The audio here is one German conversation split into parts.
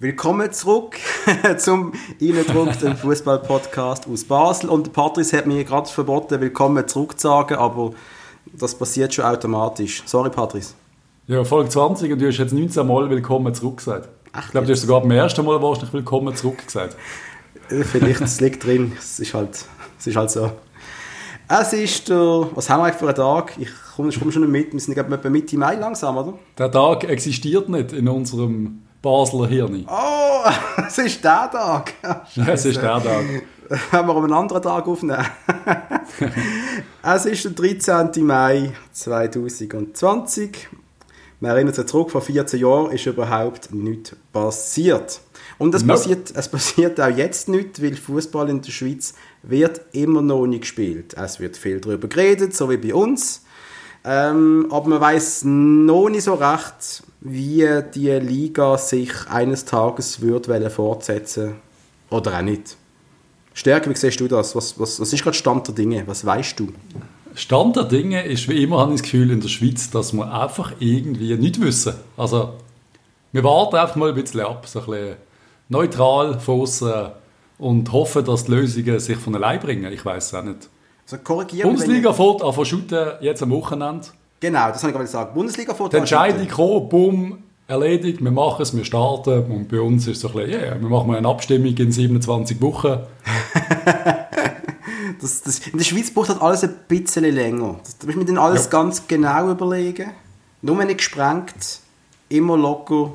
Willkommen zurück zum Innendruck, Fußball-Podcast aus Basel. Und Patrice hat mir gerade verboten, willkommen zurück zu sagen, aber das passiert schon automatisch. Sorry, Patrice. Ja, Folge 20 und du hast jetzt 19 Mal willkommen zurück gesagt. Ach, ich glaube, du hast sogar beim ersten Mal wahrscheinlich willkommen zurück gesagt. Vielleicht, es liegt drin. Es ist halt, es ist halt so. Es ist der, was haben wir eigentlich für einen Tag? Ich komme komm schon nicht mit, wir sind glaube etwa Mitte Mai langsam, oder? Der Tag existiert nicht in unserem Basler Hirn. Oh, es ist der Tag. Ja, es ist der Tag. Haben wir einen anderen Tag aufnehmen? es ist der 13. Mai 2020. Man erinnert sich zurück, vor 14 Jahren ist überhaupt nichts passiert. Und es, no. passiert, es passiert auch jetzt nicht, weil Fußball in der Schweiz wird immer noch nicht gespielt. Es wird viel darüber geredet, so wie bei uns. Ähm, aber man weiß noch nicht so recht, wie die Liga sich eines Tages wird fortsetzen oder auch nicht. Stärke, wie siehst du das? Was, was, was ist gerade Stand der Dinge? Was weißt du? Stand der Dinge ist wie immer, habe ich das Gefühl, in der Schweiz, dass wir einfach irgendwie nicht wissen. Also, wir warten einfach mal ein bisschen ab, so ein bisschen neutral von außen und hoffen, dass die Lösungen sich von allein bringen. Ich weiß es auch nicht. Also korrigieren Bundesliga fährt an shooten jetzt am Wochenende. Genau, das habe ich gerade gesagt. Bundesliga fährt Die Entscheidung kam, bumm, erledigt, wir machen es, wir starten und bei uns ist es so ein bisschen, yeah, wir machen eine Abstimmung in 27 Wochen. das, das, in der Schweiz braucht das alles ein bisschen länger. Da muss man dann alles ja. ganz genau überlegen. Nur nicht gesprengt, immer locker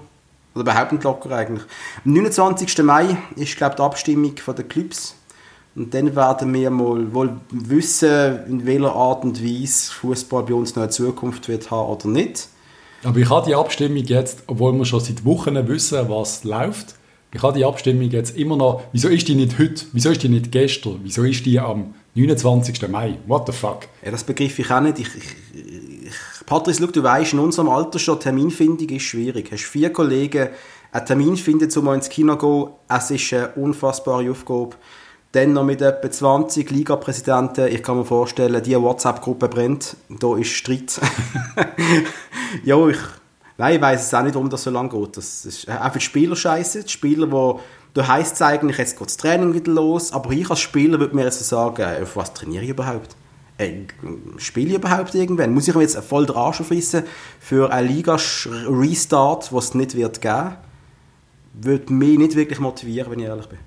oder überhaupt nicht locker eigentlich. Am 29. Mai ist, glaube ich, die Abstimmung der Clubs. Und dann werden wir mal wohl wissen, in welcher Art und Weise Fußball bei uns noch eine Zukunft wird haben oder nicht. Aber ich habe die Abstimmung jetzt, obwohl wir schon seit Wochen wissen, was läuft, ich habe die Abstimmung jetzt immer noch, wieso ist die nicht heute, wieso ist die nicht gestern, wieso ist die am 29. Mai, what the fuck? Ja, das begriff ich auch nicht. Ich, ich, Patrice, schau, du weißt, in unserem Alter schon, Terminfindung ist schwierig. Du hast vier Kollegen, einen Termin finden, um ins Kino zu gehen, es ist eine unfassbare Aufgabe. Dann noch mit etwa 20 Liga-Präsidenten. Ich kann mir vorstellen, die WhatsApp-Gruppe brennt. Da ist Streit. ja, ich, nein, ich weiss es auch nicht, warum das so lange geht. Das ist einfach die Spieler. Die Spieler, die da heisst es eigentlich, jetzt geht das Training wieder los, aber ich als Spieler würde mir jetzt sagen, auf was trainiere ich überhaupt? äh, spiele ich überhaupt irgendwann? Muss ich mir jetzt voll den Arsch aufreißen für einen Liga-Restart, was es nicht wird geben? Würde mich nicht wirklich motivieren, wenn ich ehrlich bin.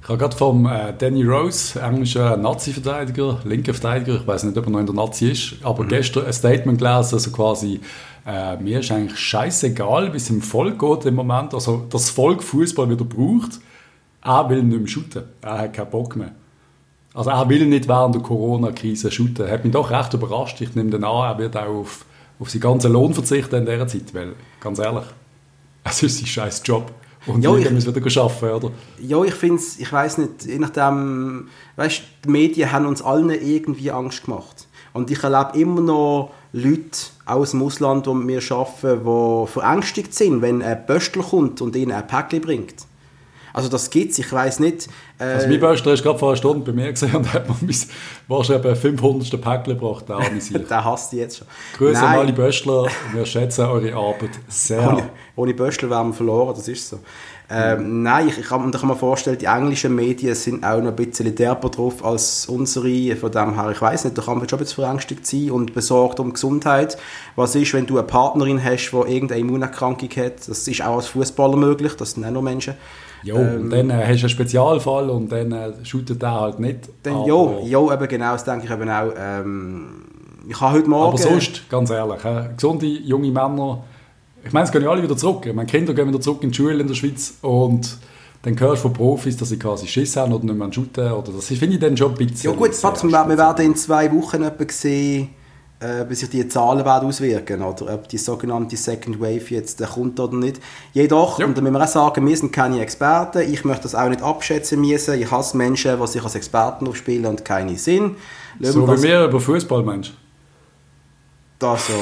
Ich habe gerade vom äh, Danny Rose, englischer Nazi-Verteidiger, linker Verteidiger, ich weiß nicht, ob er noch in der Nazi ist, aber mhm. gestern ein Statement gelesen, also quasi, äh, mir ist eigentlich scheißegal, wie es im Volk geht im Moment, also das Volk Fußball wieder braucht, er will nicht mehr shooten, er hat keinen Bock mehr. Also er will nicht während der Corona-Krise shooten. Hat mich doch recht überrascht. Ich nehme dann an, er wird auch auf, auf seinen ganzen Lohn verzichten in dieser Zeit, weil, ganz ehrlich, es ist sein scheiß Job. Und ja, jeder muss wieder arbeiten, oder? Ja, ich finde es, ich weiß nicht, je nachdem, weißt die Medien haben uns allen irgendwie Angst gemacht. Und ich erlebe immer noch Leute aus dem Ausland, die mit mir arbeiten, die verängstigt sind, wenn ein Böstler kommt und ihnen ein Päckchen bringt. Also das gibt's, ich weiß nicht. Äh, also mein Böster ist gerade vor einer Stunde bei mir gesehen und hat mir mein, wahrscheinlich 500. Päckchen gebracht, der der hasst die jetzt schon. Grüße an alle Böstler, wir schätzen eure Arbeit sehr. Ohne, ohne Böstler wären wir verloren, das ist so. Ähm, nein, ich, ich kann, kann mir vorstellen, die englischen Medien sind auch noch ein bisschen derber drauf als unsere. Von dem her, ich weiß nicht, da kann man schon ein bisschen verängstigt sein und besorgt um Gesundheit. Was ist, wenn du eine Partnerin hast, die irgendeine Immunerkrankung hat? Das ist auch als Fußballer möglich, das sind auch noch Menschen. Ja, ähm, und dann äh, hast du einen Spezialfall und dann äh, shootet der halt nicht. Dann, ja, ja, eben genau, das denke ich eben auch. Ähm, ich habe heute Morgen... Aber sonst, ganz ehrlich, äh, gesunde junge Männer, ich meine, es gehen ja alle wieder zurück. Meine Kinder gehen wieder zurück in die Schule in der Schweiz und dann hörst du von Profis, dass sie quasi Schiss haben oder nicht mehr shooten. Oder das finde ich dann schon ein bisschen... Ja gut, Paps, wir, wir werden in zwei Wochen sehen äh, bis sich die Zahlen werden auswirken oder ob die sogenannte Second Wave jetzt äh, kommt oder nicht. Jedoch, ja. und da müssen wir auch sagen, wir sind keine Experten, ich möchte das auch nicht abschätzen müssen, ich hasse Menschen, die sich als Experten aufspielen und keine sind. so wie wir über Fußball, Mensch. Also,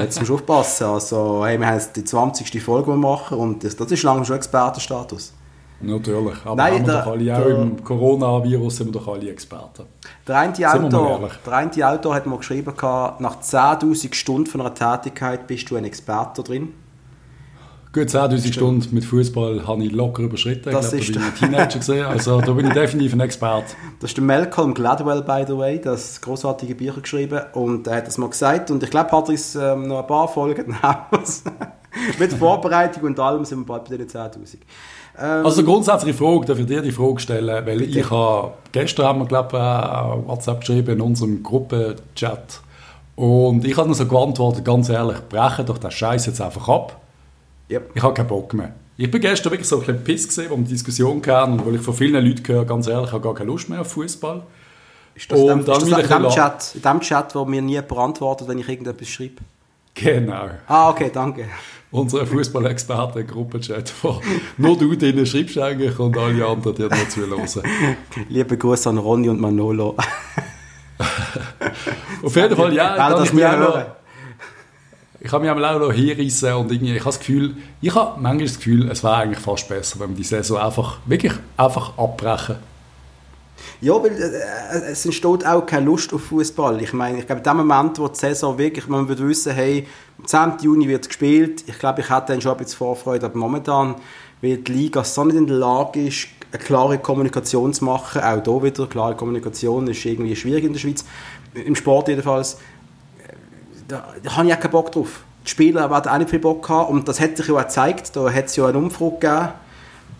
jetzt musst du aufpassen. Also, hey, wir haben jetzt die 20. Folge, die wir machen und das, das ist lange schon Expertenstatus. Natürlich, aber Nein, haben wir der, doch alle, auch im Coronavirus sind wir doch alle Experten. Der eine, Autor, der eine Autor hat mal geschrieben, nach 10'000 Stunden von einer Tätigkeit bist du ein Experte drin. Gut 10'000 Stunden mit Fußball habe ich locker überschritten. Das ich ist glaube, da bin ich ein Teenager gesehen. Also da bin ich definitiv ein Experte. Das ist der Malcolm Gladwell, by the way, das großartige Bücher geschrieben und er hat das mal gesagt und ich glaube, Patrice ähm, noch ein paar Folgen. Mit Vorbereitung und allem sind wir bald bei den 10'000. Ähm, also grundsätzliche Frage, darf ich dir die Frage stellen, weil bitte. ich habe, gestern haben wir glaube ich WhatsApp geschrieben in unserem Gruppenchat und ich habe dann so geantwortet, ganz ehrlich, brechen doch den Scheiß jetzt einfach ab Yep. Ich habe keinen Bock mehr. Ich bin gestern wirklich so ein bisschen piss gesehen, wo wir die Diskussion hatten und weil ich von vielen Leuten höre, ganz ehrlich, ich habe gar keine Lust mehr auf Fußball. Ist das, dem, ist das in, dem Chat, in dem Chat, wo mir nie beantwortet, wenn ich irgendetwas schreibe? Genau. Ah, okay, danke. Unser Fußball-Experten-Gruppenchat, wo nur du drinnen schreibst eigentlich und alle anderen dir nur zuhören. Liebe Grüße an Ronny und Manolo. Auf jeden Fall, ja, ja das mir hören ich habe mich auch noch hinreissen und irgendwie, ich habe das Gefühl, ich habe manchmal das Gefühl, es wäre eigentlich fast besser, wenn wir die Saison einfach, wirklich einfach abbrechen. Ja, weil äh, es entsteht auch keine Lust auf Fußball. Ich meine, ich glaube, in dem Moment, wo die Saison wirklich, man würde wissen, hey, am 10. Juni wird gespielt, ich glaube, ich hätte dann schon ein bisschen Vorfreude, aber momentan, weil die Liga so nicht in der Lage ist, eine klare Kommunikation zu machen, auch hier wieder, klare Kommunikation ist irgendwie schwierig in der Schweiz, im Sport jedenfalls, da, da habe ich auch keinen Bock drauf. Die Spieler werden auch nicht viel Bock haben und das hat sich ja auch gezeigt, da hat es ja eine Umfrage gegeben,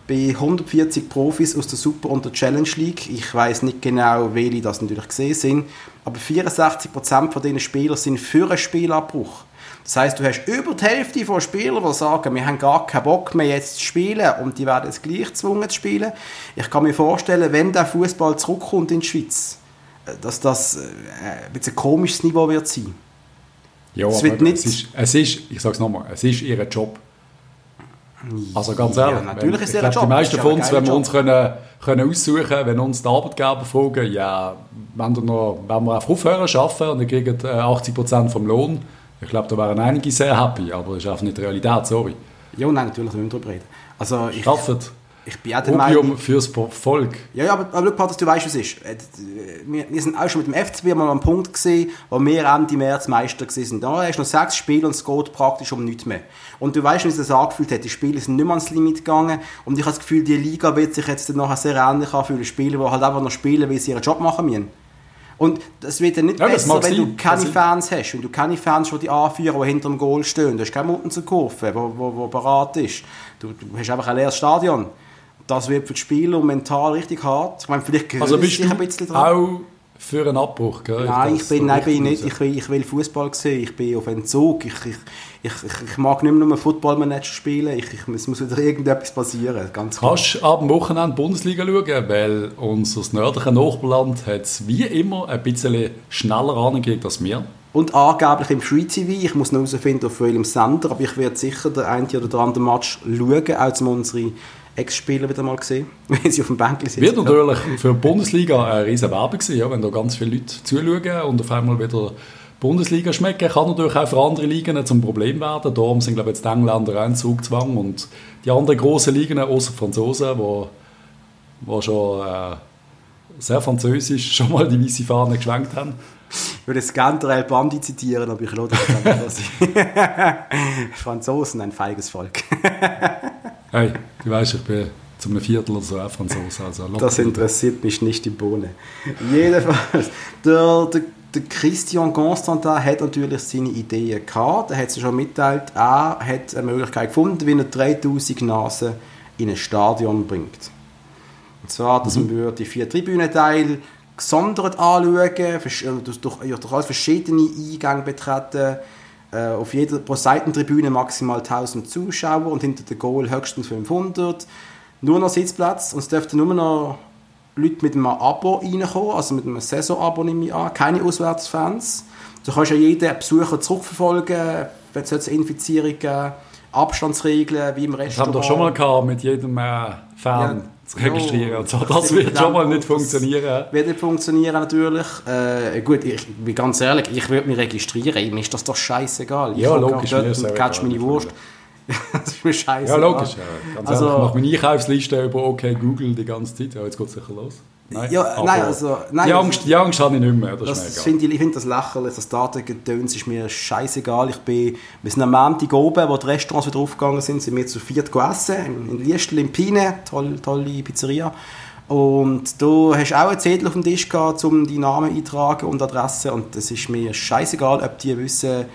bei 140 Profis aus der Super- und der Challenge League. Ich weiß nicht genau, welche das natürlich gesehen sind, aber 64% von diesen Spielern sind für einen Spielabbruch. Das heißt, du hast über die Hälfte von Spielern, die sagen, wir haben gar keinen Bock mehr jetzt zu spielen und die werden jetzt gleich gezwungen zu spielen. Ich kann mir vorstellen, wenn der Fußball zurückkommt in die Schweiz, äh, dass das äh, ein ein komisches Niveau wird sein. Ja, es wird nicht... Es ist, es ist ich sage es nochmal, es ist ihr Job. Also ganz ehrlich, ja, natürlich wenn, ist ihr Job. Die meisten von uns, wenn wir uns können, können aussuchen können, wenn uns die Arbeitgeber fragen, ja, wenn, noch, wenn wir einfach aufhören zu arbeiten und ihr kriegt 80% vom Lohn, ich glaube, da wären einige sehr happy, aber das ist einfach nicht die Realität, sorry. Ja, nein, natürlich, wir müssen darüber reden. Also ich, Arbeitet. Ich bin auch der Meinung... fürs Volk. Ja, ja, aber, aber schau, Patrick, du weißt, was es ist. Äh, wir, wir sind auch schon mit dem FCB mal am Punkt gesehen, wo wir Ende März Meister waren. Da hast du noch sechs Spiele und es geht praktisch um nichts mehr. Und du weißt, wie es das angefühlt hat. Die Spiele sind nicht mehr ans Limit gegangen und ich habe das Gefühl, die Liga wird sich jetzt nachher sehr ähnlich anfühlen. Spieler, die halt einfach noch spielen, weil sie ihren Job machen müssen. Und das wird ja nicht ja, besser, wenn du keine Fans hast. Wenn du keine Fans, die die anführen, die hinter dem Goal stehen. Du hast keinen Mutten zu wo, wo, wo bereit ist. Du, du hast einfach ein leeres Stadion das wird für die Spieler mental richtig hart. Ich meine, vielleicht also bist du ein bisschen dran. auch für einen Abbruch, gell? Nein, ich bin, nein, bin nicht. Ich will, ich will Fußball sehen. Ich bin auf Entzug. Ich, ich, ich, ich, mag nicht mehr nur Football Manager spielen. Ich, ich, es muss wieder irgendetwas passieren. Ganz klar. Kannst du ab dem Wochenende Bundesliga schauen, weil unser nördliche Nachbarland hat es wie immer ein bisschen schneller angekriegt als wir. Und angeblich im Free TV. Ich muss noch herausfinden, auf welchem Sender, aber ich werde sicher den einen oder anderen Match schauen, auch um unsere Ex-Spieler wieder mal gesehen, wenn sie auf dem Bänkchen sitzen. Wird natürlich für die Bundesliga eine riesen Werbung sein, ja, wenn da ganz viele Leute zuschauen und auf einmal wieder Bundesliga schmecken. Kann natürlich auch für andere Ligen zum Problem werden. Darum sind, glaube ich, jetzt die Engländer ein Zugzwang und die anderen grossen Ligen, außer Franzosen, wo, wo schon äh, sehr französisch schon mal die weiße Fahne geschwenkt haben. Ich würde jetzt gerne El Bandi zitieren, aber ich glaube, das Franzosen, ein feiges Volk. Hey, du weißt, ich bin zu einem Viertel oder so auch Franzose. Also das interessiert mich nicht die Bohne. Jedenfalls, der, der, der Christian Constantin hat natürlich seine Ideen gehabt. Er hat sie schon mitteilt. Er hat eine Möglichkeit gefunden, wie er 3000 Nasen in ein Stadion bringt. Und zwar, dass mhm. man die vier Tribünenteile gesondert anschauen, durch, durch, durch verschiedene Eingänge betreten äh, auf jeder pro Seitentribüne maximal 1000 Zuschauer und hinter der Goal höchstens 500. Nur noch Sitzplatz und es dürften nur noch Leute mit einem Abo reinkommen, also mit einem Saison-Abo nehme ich an, keine Auswärtsfans. Du kannst ja jeden Besucher zurückverfolgen, wenn es Infizierungen Abstandsregeln wie im Restaurant. Das haben wir doch schon mal gehabt mit jedem äh, Fan. Ja zu registrieren. Und so. Das wird schon mal nicht funktionieren. Wird nicht funktionieren, natürlich. Äh, gut, ich bin ganz ehrlich, ich würde mich registrieren. Mir ist das doch scheißegal. Ja, logisch. Ich und catch meine Wurst. das ist mir scheiße. Ja, logisch. Ja. Ganz also, ehrlich, ich mache meine Einkaufsliste über OK Google die ganze Zeit. Ja, jetzt geht es sicher los. Nein, Ja, nein, also... Nein, die, Angst, die Angst habe ich nicht mehr, das, Das finde ich, ich finde das lächerlich, das Datengedöns ist mir scheißegal. Ich bin, wir sind am Montag oben, wo die Restaurants wieder aufgegangen sind, sind wir zu viert gegessen, in, in Liestl, in Pine, tolle, tolle Pizzeria. Und du hast auch einen Zettel auf dem Tisch gehabt, um die Namen eintragen und Adresse und es ist mir scheißegal, ob die wissen,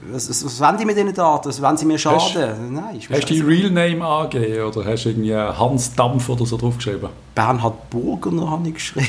was, was, was wollen die mit diesen Daten, was wollen sie mir schaden? Nein, ist mir Hast du die. Real Name angegeben oder hast du irgendwie Hans Dampf oder so draufgeschrieben? Bernhard Burgener habe ich geschrieben.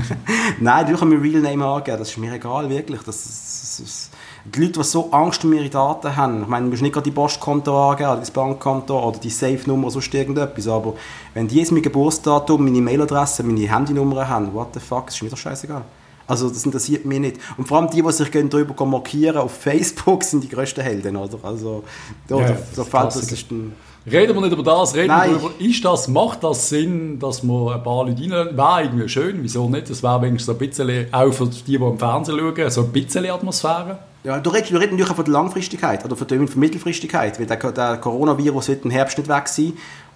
Nein, du kannst mir Real Name angeben, das ist mir egal, wirklich. Das, das, das, die Leute, die so Angst um ihre Daten haben, ich meine, du musst nicht gerade die Postkonto angeben, oder das Bankkonto oder die Safe-Nummer oder sonst irgendetwas, aber wenn die jetzt mein Geburtsdatum, meine Mailadresse, meine Handynummer haben, what the fuck, das ist mir doch scheißegal. Also das interessiert mich nicht. Und vor allem die, die sich darüber markieren auf Facebook, sind die grössten Helden, oder? Also da, Ja, da ist fällt das ist ein... Reden wir nicht über das, reden Nein. wir darüber, ist das, macht das Sinn, dass man ein paar Leute reinlassen? Wäre irgendwie schön, wieso nicht? Das wäre wenigstens so ein bisschen, auch für die, die im Fernsehen schauen, so ein bisschen Atmosphäre. Ja, du redest, du redest natürlich auch von der Langfristigkeit oder von der Mittelfristigkeit, weil der, der Coronavirus wird im Herbst nicht weg sein.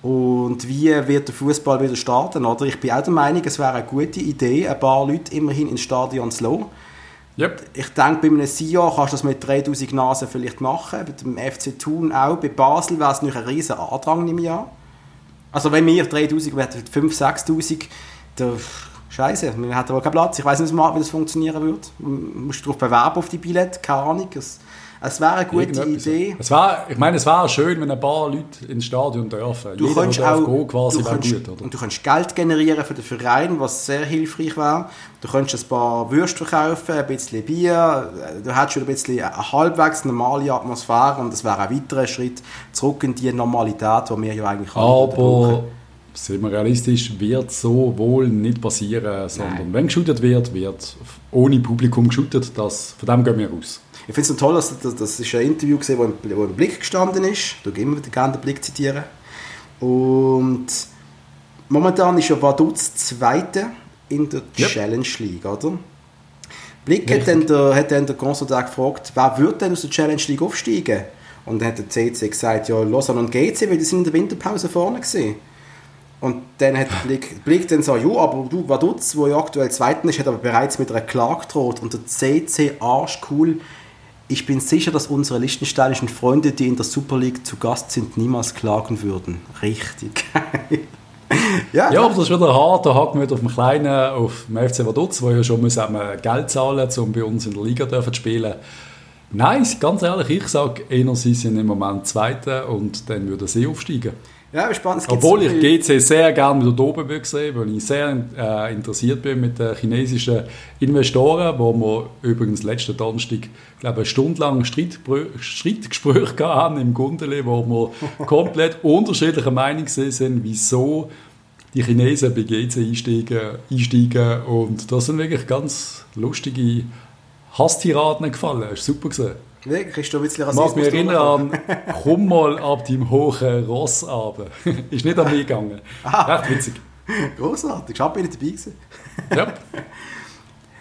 Und wie wird der Fußball wieder starten? Oder? Ich bin auch der Meinung, es wäre eine gute Idee, ein paar Leute immerhin ins Stadion zu lassen. Yep. Ich denke, bei einem Sion kannst du das mit 3000 Nasen vielleicht machen, bei dem FC Thun auch. Bei Basel wäre es nicht ein riesen Andrang, ich an. Also wenn wir 3000, wir hätten 5'000, 6'000, da, scheiße, wir hätten wohl keinen Platz. Ich weiß nicht, wie das funktionieren würde. Du musst darauf bewerben auf die Billette, keine Ahnung. Es, es wäre eine gute. Idee. Es wär, ich meine, es wäre schön, wenn ein paar Leute ins Stadion dürfen. Du Jeder, kannst auch gehen, quasi, du kannst, gut, oder? und du kannst Geld generieren für den Verein, was sehr hilfreich wäre. Du kannst ein paar Würste verkaufen, ein bisschen Bier. Du hättest schon ein bisschen eine halbwegs normale Atmosphäre und das wäre ein weiterer Schritt zurück in die Normalität, die wir ja eigentlich brauchen. Aber, sind wir realistisch, wird so wohl nicht passieren, sondern wenn geshootet wird, wird ohne Publikum. Das, von dem gehen wir aus. Ich finde es toll, dass das, das ist ein Interview gesehen, wo im, wo im Blick gestanden ist. Ich immer wieder gerne den Blick zitieren. Und momentan ist ja Vaduz Zweite in der Yep. Challenge League, oder? Blick hat dann, der, hat dann der Konsulat gefragt, wer wird denn aus der Challenge League aufsteigen? Und dann hat der CC gesagt, ja, Lausanne und GC, weil die sind in der Winterpause vorne gewesen. Und dann hat der Blick, Blick dann so, ja, aber du, Vaduz, wo ja aktuell Zweiten ist, hat aber bereits mit einer Klage gedroht. Und der CC arschcool, ich bin sicher, dass unsere liechtensteinischen Freunde, die in der Super League zu Gast sind, niemals klagen würden. Richtig ja, Ja, aber das ist wieder hart. Da hacken wir auf dem Kleinen, auf dem FC Vaduz, wo ja schon müssen wir Geld zahlen um bei uns in der Liga zu spielen. Nein, ganz ehrlich, ich sage, eher sie sind im Moment Zweite und dann würden sie aufsteigen. Ja gibt Obwohl so ich GC sehr gerne wieder oben will sehen, weil ich sehr äh, interessiert bin mit den chinesischen Investoren, wo wir übrigens letzten Donnerstag, glaube ich, eine Stunde lang Streitbrü- Streitgespräche haben im Gundeli, wo wir komplett unterschiedlicher Meinung sind, wieso die Chinesen bei GC einsteigen, einsteigen und da sind wirklich ganz lustige Hasstiraden gefallen. Das ist super gesehen. Wirklich, ist da ein bisschen Ich mag mich Rassismus erinnern an «Komm mal ab deinem hohen Ross runter». ist nicht an mich gegangen. Recht witzig. Grossartig, ich bin nicht dabei gewesen. Ja.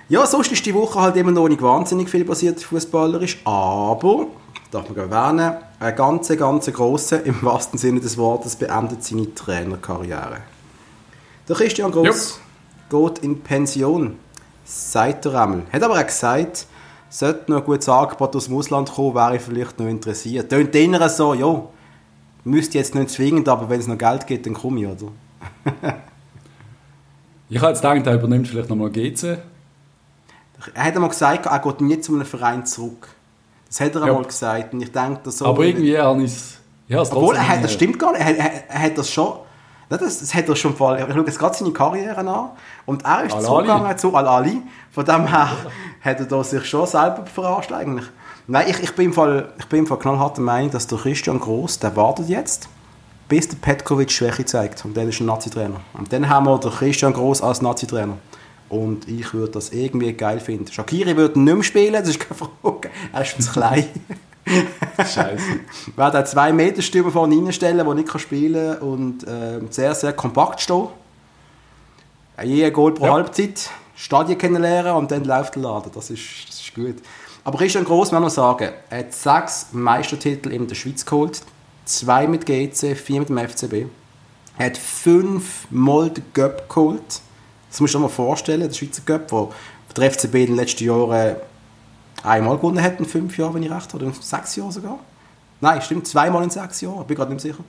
Ja, sonst ist die Woche halt immer noch nicht wahnsinnig viel passiert fußballerisch, aber, darf man erwähnen, ein ganz, ganz grosser, im wahrsten Sinne des Wortes, beendet seine Trainerkarriere. Der Christian Gross geht in Pension, seit der einmal. Hat aber auch gesagt, sollte noch ein gutes Angebot aus dem Ausland kommen, wäre ich vielleicht noch interessiert. Tönt eher so, ja, müsste jetzt nicht zwingend, aber wenn es noch Geld gibt, dann komme ich, oder? Ich habe jetzt gedacht, er übernimmt vielleicht nochmal GC. Er hat einmal gesagt, er geht nie zu einem Verein zurück. Das hat er Ja. einmal gesagt. Und ich denke, das so. Aber irgendwie ich es... Ja, Obwohl, er hat, das stimmt gar nicht. Er, er, er hat das schon. Das, das hat er schon voll. Ich schaue jetzt gerade seine Karriere an. Und er ist zugegangen zu Al-Ali. Von dem her hat er da sich schon selber verarscht eigentlich. Nein, ich, ich, bin im Fall, ich bin im Fall knallhart der Meinung, dass der Christian Gross, der wartet jetzt, bis der Petkovic Schwäche zeigt. Und dann ist er Nazi-Trainer. Und dann haben wir den Christian Gross als Nazi-Trainer. Und ich würde das irgendwie geil finden. Shakiri würde nicht mehr spielen, das ist keine Frage. Er ist zu klein. Scheiße. Wir werden zwei Meter Stürmer vorne reinstellen, der nicht spielen kann und äh, sehr, sehr kompakt stehen. Je ein Goal pro Ja. Halbzeit, Stadien kennenlernen und dann läuft der Laden. Das ist, das ist gut. Aber Christian Gross, muss man noch sagen, er hat sechs Meistertitel in der Schweiz geholt. Zwei mit GC, vier mit dem FCB. Er hat fünf Mal den Göpp geholt. Das musst du dir mal vorstellen, der Schweizer Cup, wo der FCB in den letzten Jahren einmal gewonnen hat in fünf Jahren, wenn ich recht habe, oder in sechs Jahren sogar. Nein, stimmt, zweimal in sechs Jahren, ich bin gerade nicht sicher.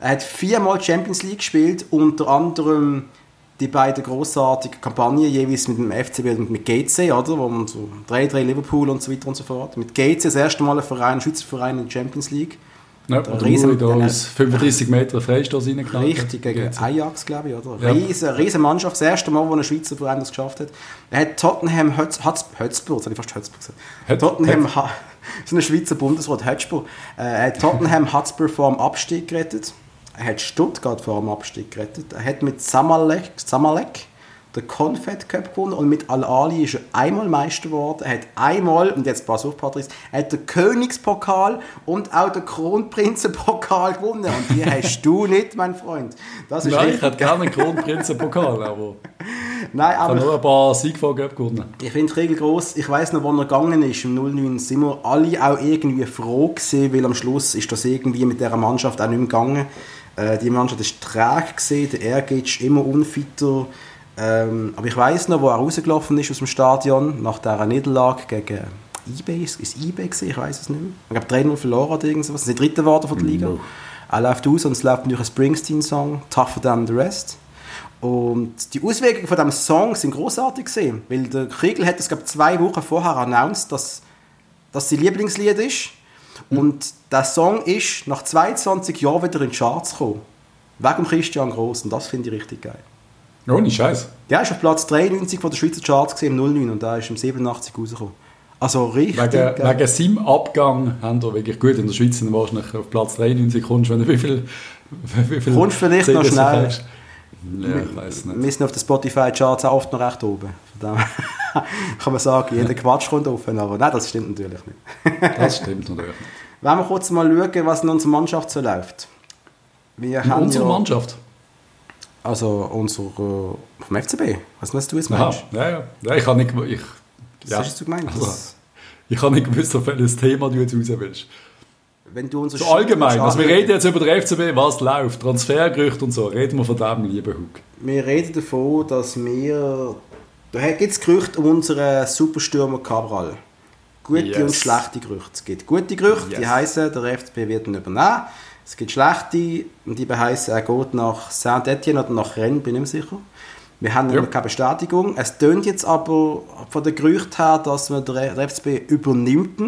Er hat viermal Champions League gespielt, unter anderem die beiden großartigen Kampagnen, jeweils mit dem FCB und mit GC, oder? Wo man so 3-3 Liverpool und so weiter und so fort. Mit GC das erste Mal ein Verein, ein in der Champions League. Ja, Der oder Riesen- da aus 35 Meter Freistoß reingeknallt. Richtig, gegen. Ajax, glaube ich, oder? Ja. Riesen, riesen Mannschaft, das erste Mal, wo ein Schweizer Verein das geschafft hat. Er hat Tottenham Hotspur, jetzt habe ich fast Hotspur gesagt. Hot- Tottenham, Ha- so ein Schweizer Bundesrat, Hotspur. Äh, Er hat Tottenham Hotspur vor dem Abstieg gerettet. Er hat Stuttgart vor dem Abstieg gerettet. Er hat mit Samalek, Samalek den Confed Cup gewonnen und mit Al-Ali ist er einmal Meister geworden. Er hat einmal, und jetzt pass auf, Patrice, er hat den Königspokal und auch den Kronprinzenpokal gewonnen. Und die hast du nicht, mein Freund. Das ist Nein, ich richtig. hätte gerne einen Kronprinzenpokal, aber Nein, ich habe aber nur ein paar Siegfolgen gewonnen. ich finde die Regel gross. Ich weiss noch, wo er gegangen ist, im 09, sind wir alle auch irgendwie froh gewesen, weil am Schluss ist das irgendwie mit dieser Mannschaft auch nicht mehr gegangen. Äh, die Mannschaft ist träge der Ehrgeiz ist immer unfitter. Ähm, aber ich weiss noch, wo er rausgelaufen ist aus dem Stadion, nach dieser Niederlage gegen eBay, ist es eBay gewesen? ich weiß es nicht mehr. Ich glaube 3-0 verloren oder irgendwas, sind dritte geworden von der Liga. No. Er läuft aus und es läuft natürlich ein Springsteen-Song, Tougher Than the Rest. Und die Auswirkungen von diesem Song sind großartig gesehen, weil der Kriegel hat es glaube zwei Wochen vorher announced, dass das sein Lieblingslied ist. Und der Song ist nach 22 Jahren wieder in die Charts gekommen. Wegen Christian Gross. Und das finde ich richtig geil. Ohne Scheiß. Der ist auf Platz 93 von der Schweizer Charts gesehen, im 09 und da ist im 87 rausgekommen. Also richtig Wegen, geil. wegen seinem Abgang haben wir wirklich gut in der Schweiz sind wahrscheinlich auf Platz 93 kommst, wenn du wie viel, wie viel Kommst vielleicht noch CDs schnell. verkaufst. Ja, ich weiß nicht. Wir sind auf den Spotify-Charts auch oft noch recht oben. Von dem kann man sagen, jeder Quatsch kommt offen, aber nein, das stimmt natürlich nicht. Das stimmt natürlich. nicht. Wenn wir kurz mal schauen, was in unserer Mannschaft so läuft. Wir In unserer ja, Mannschaft. Also unser äh, vom FCB. Was du jetzt Aha, meinst? ja, ja. ja. Ich habe nicht, ich, Was ja. hast du gemeint? Also, Das- ich habe nicht gewusst, auf welches Thema du jetzt raus willst. wenn du unser So allgemein. Also wir reden jetzt über den FCB, was läuft, Transfergerüchte und so. Reden wir von dem, lieber Hug. Wir reden davon, dass wir. Da gibt es Gerüchte um unseren Superstürmer Cabral. Gute Yes. und schlechte Gerüchte. Es gibt gute Gerüchte, die Yes. heißen, der FCB wird ihn übernehmen. Es gibt schlechte, und die heißen, er geht nach Saint-Etienne oder nach Rennes, bin ich mehr sicher. Wir haben Ja. noch keine Bestätigung. Es tönt jetzt aber von den Gerüchten her, dass der der FCB übernimmt.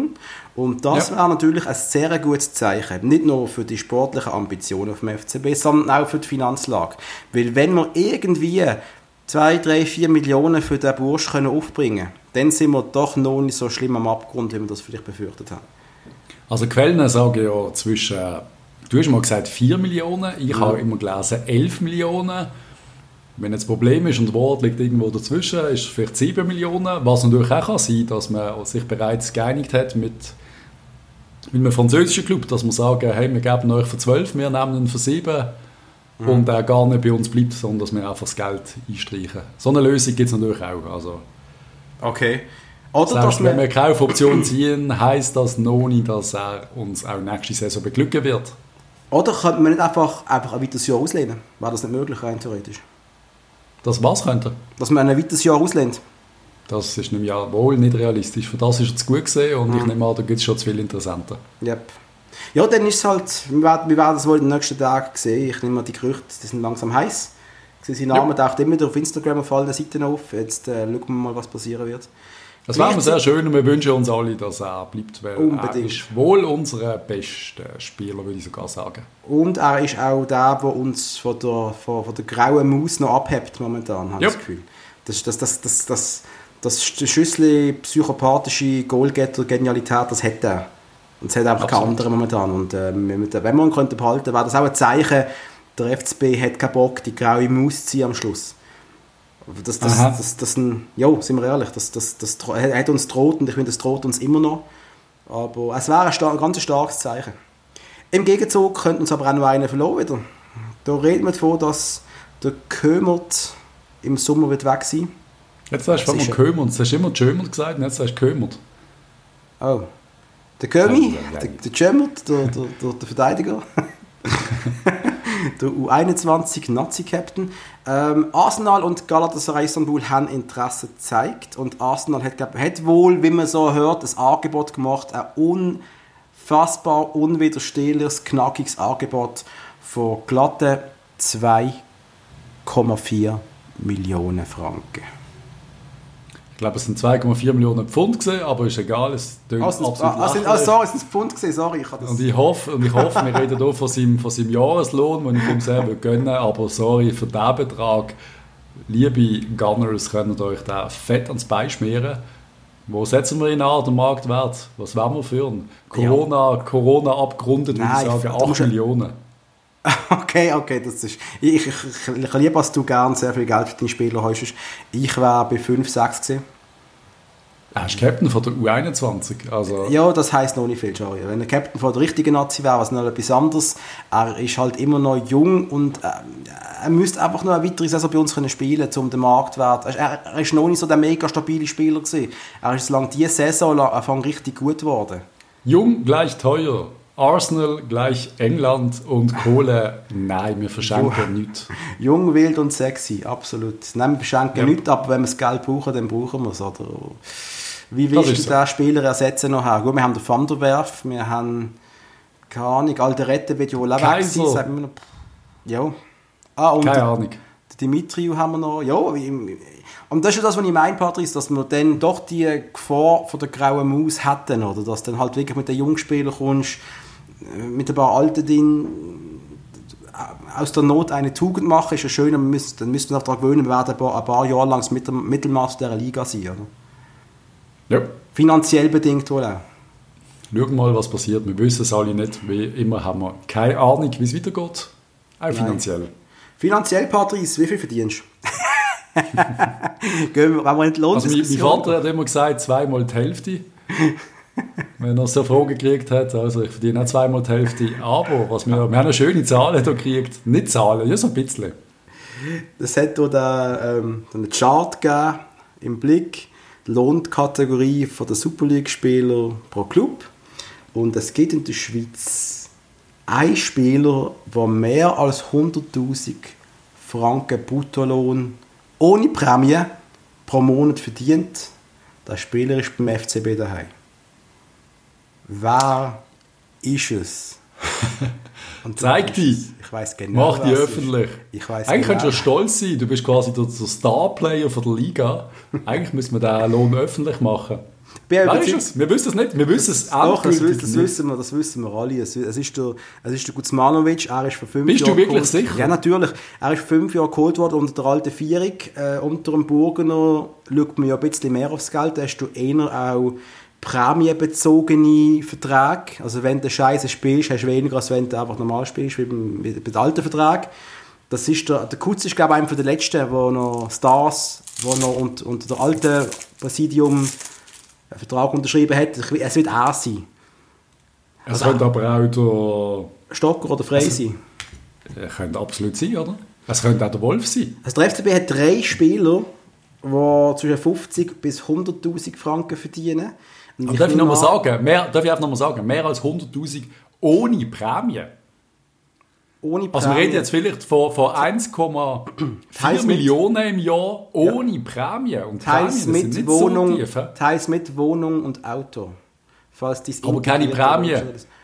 Und das Ja. wäre natürlich ein sehr gutes Zeichen. Nicht nur für die sportlichen Ambitionen vom FCB, sondern auch für die Finanzlage. Weil wenn wir irgendwie 2, 3, 4 Millionen für den Bursch können aufbringen können, dann sind wir doch noch nicht so schlimm am Abgrund, wie wir das vielleicht befürchtet haben. Also Quellen sagen ja zwischen, du hast mal gesagt 4 Millionen, ich Mhm. habe immer gelesen 11 Millionen. Wenn jetzt das Problem ist und das Wort liegt irgendwo dazwischen, ist es vielleicht 7 Millionen. Was natürlich auch kann sein dass man sich bereits geeinigt hat mit, mit einem französischen Club, dass man sagen, hey, wir geben euch für 12, wir nehmen ihn für 7 Mhm. und er gar nicht bei uns bleibt, sondern dass wir einfach das Geld einstreichen. So eine Lösung gibt es natürlich auch. Also, Okay. Oder selbst wenn wir, Kaufoption ziehen, heisst das noch nicht, dass er uns auch nächste Saison beglücken wird. Oder könnte man nicht einfach, einfach ein weiteres Jahr auslehnen? Wäre das nicht möglich, rein theoretisch? Das was könnte. Dass man ein weiteres Jahr auslehnt? Das ist nämlich ja wohl nicht realistisch. Für das ist zu gut gesehen und ich Mhm. nehme an, da gibt es schon zu viel Interessante. Yep. Ja, dann ist es halt, wir werden, wir werden das wohl in den nächsten Tagen sehen. Ich nehme mal die Gerüchte, die sind langsam heiß. Sein Name taucht immer wieder auf Instagram auf allen Seiten auf. Jetzt äh, schauen wir mal, was passieren wird. Das wäre sehr schön und wir wünschen uns alle, dass er bleibt, weil Unbedingt. er ist wohl unser bester Spieler, würde ich sogar sagen. Und er ist auch der, der uns von der, von, von der grauen Maus noch abhebt momentan, habe ich das Gefühl. Das, das, das, das, das, das Schüssel psychopathische Goalgetter-Genialität, das hat er. Und es hat einfach keine andere momentan. Und äh, wenn wir ihn könnten behalten, wäre das auch ein Zeichen, der FCB hat keinen Bock, die graue Maus zu ziehen am Schluss. Das, das, Aha. das, das, ein, jo, sind wir ehrlich, das, das, das, er hat uns droht und ich finde, es droht uns immer noch. Aber es wäre ein, star ein ganz starkes Zeichen. Im Gegenzug könnte uns aber auch noch einer verloren wieder. Da reden wir davon, dass der Kömert im Sommer wird weg sein Jetzt sagst du Das mal ist- Kömert. Du hast immer Jömert gesagt und jetzt sagst du Kömert. Oh. Der Kömi, Ja, ja, ja. der, der Cemert, der, der, der, der Verteidiger. der U21 Nazi-Captain. Ähm, Arsenal und Galatasaray Istanbul haben Interesse gezeigt und Arsenal hat, glaub, hat wohl, wie man so hört, ein Angebot gemacht, ein unfassbar unwiderstehliches, knackiges Angebot von glatten 2,4 Millionen Franken. Ich glaube, es sind 2,4 Millionen Pfund gesehen, aber ist egal, es tönt oh, absolut ah, ah, ah, sorry, es sind Pfund gesehen, sorry. Ich und, ich hoffe, und ich hoffe, wir reden hier von seinem, von seinem Jahreslohn, den ich ihm sehr gönnen aber sorry, für diesen Betrag, liebe Gunners, könnt ihr euch da fett ans Bein schmieren. Wo setzen wir ihn an, den Marktwert? Was werden wir führen? Corona, ja. Corona abgerundet, würde ich sagen, 8 Millionen. Okay, okay, das ist. Ich, ich, ich liebe, dass du gerne sehr viel Geld für deine Spieler hast. Ich wäre bei 5, 6 gesehen. Er ist Captain von der U21. Also. Ja, das heisst noch nicht viel, Joey. Wenn er Captain von der richtigen Nazi wäre, was noch etwas anderes. Er ist halt immer noch jung und äh, er müsste einfach noch eine weitere Saison bei uns können spielen um den Marktwert. Er, er ist noch nicht so der mega stabile Spieler gewesen. Er ist lang diese Saison lang richtig gut geworden. Jung gleich teuer. Arsenal gleich England und Kohle, nein, wir verschenken nichts. Jung, wild und sexy, absolut. Nein, wir verschenken ja. nichts, aber wenn wir das Geld brauchen, dann brauchen wir es. Oder? Wie willst du so. den Spieler ersetzen nachher? Gut, wir haben den Van der Werf, wir haben, keine Ahnung, Alderette wird ja wohl auch weg sein. Ja. Ah, und keine Ahnung. Dimitriu haben wir noch. Ja, und das ist das, was ich meine, Patrice, dass wir dann doch die Gefahr von der grauen Maus hätten, oder? Dass dann halt wirklich mit den Jungspielern kommst, mit ein paar alten Dingen aus der Not eine Tugend machen, ist ja schön, dann müssen, dann müssen wir uns daran gewöhnen, wir werden ein paar, ein paar Jahre lang das Mittelmaß dieser Liga sein. Oder? Ja. Finanziell bedingt wohl auch. Schauen mal, was passiert. Wir wissen es alle nicht. Wie immer haben wir keine Ahnung, wie es weitergeht. Auch finanziell. Nein. Finanziell, Patrice, wie viel verdienst du? Gehen wir, wenn wir nicht also, mein, mein Vater hat immer gesagt, zweimal die Hälfte. wenn er so Fragen gekriegt hat. Also ich verdiene auch zweimal die Hälfte. Aber was wir, wir haben eine schöne Zahlen hier gekriegt. Nicht Zahlen, ja so ein bisschen. Es hat hier den, ähm, einen Chart gegeben im Blick. Die Lohnkategorie der Super League-Spieler pro Club. Und es gibt in der Schweiz einen Spieler, der mehr als 100'000 Franken Bruttolohn ohne Prämie pro Monat verdient. Der Spieler ist beim FCB daheim wer ist es? Und Zeig dich! Ich weiß genau. Mach die öffentlich. Ich weiß Eigentlich genau. könntest du stolz sein, du bist quasi der, der Star-Player der Liga. Eigentlich müssen wir diesen Lohn öffentlich machen. Weißt Wir wissen es nicht, wir wissen es auch das, das, das wissen wir, das wissen wir alle. Es, es ist der, es ist der Guzmanovic, er ist vor fünf Bist Jahren du wirklich geholt. sicher? Ja, natürlich. Er ist vor fünf Jahren geholt worden unter der alten Vierung. Äh, unter dem Burgener schaut man ja ein bisschen mehr aufs Geld. Da hast du eher auch prämienbezogene Verträge. Also wenn du Scheiße spielst, hast du weniger, als wenn du einfach normal spielst, wie beim, wie beim alten Vertrag. Das ist der, der Kutz ist, glaube ich, einer der letzten, wo noch Stars, wo noch unter, unter der alten Präsidium einen Vertrag unterschrieben hat. Es wird er sein. Es also, könnte aber auch der... Stocker oder Frey also, sein. Er könnte absolut sein, oder? Es könnte auch der Wolf sein. Also der FCB hat drei Spieler, die zwischen 50 bis 100'000 Franken verdienen. Und darf ich noch mal sagen, mehr, darf ich einfach noch mal sagen, mehr als 100'000 ohne Prämie. Ohne Prämie. Also wir reden jetzt vielleicht von, von 1,4 Millionen im Jahr ohne ja. Prämie. Und teils Prämien mit Wohnung, so teils mit Wohnung und Auto. Falls Aber keine Prämie.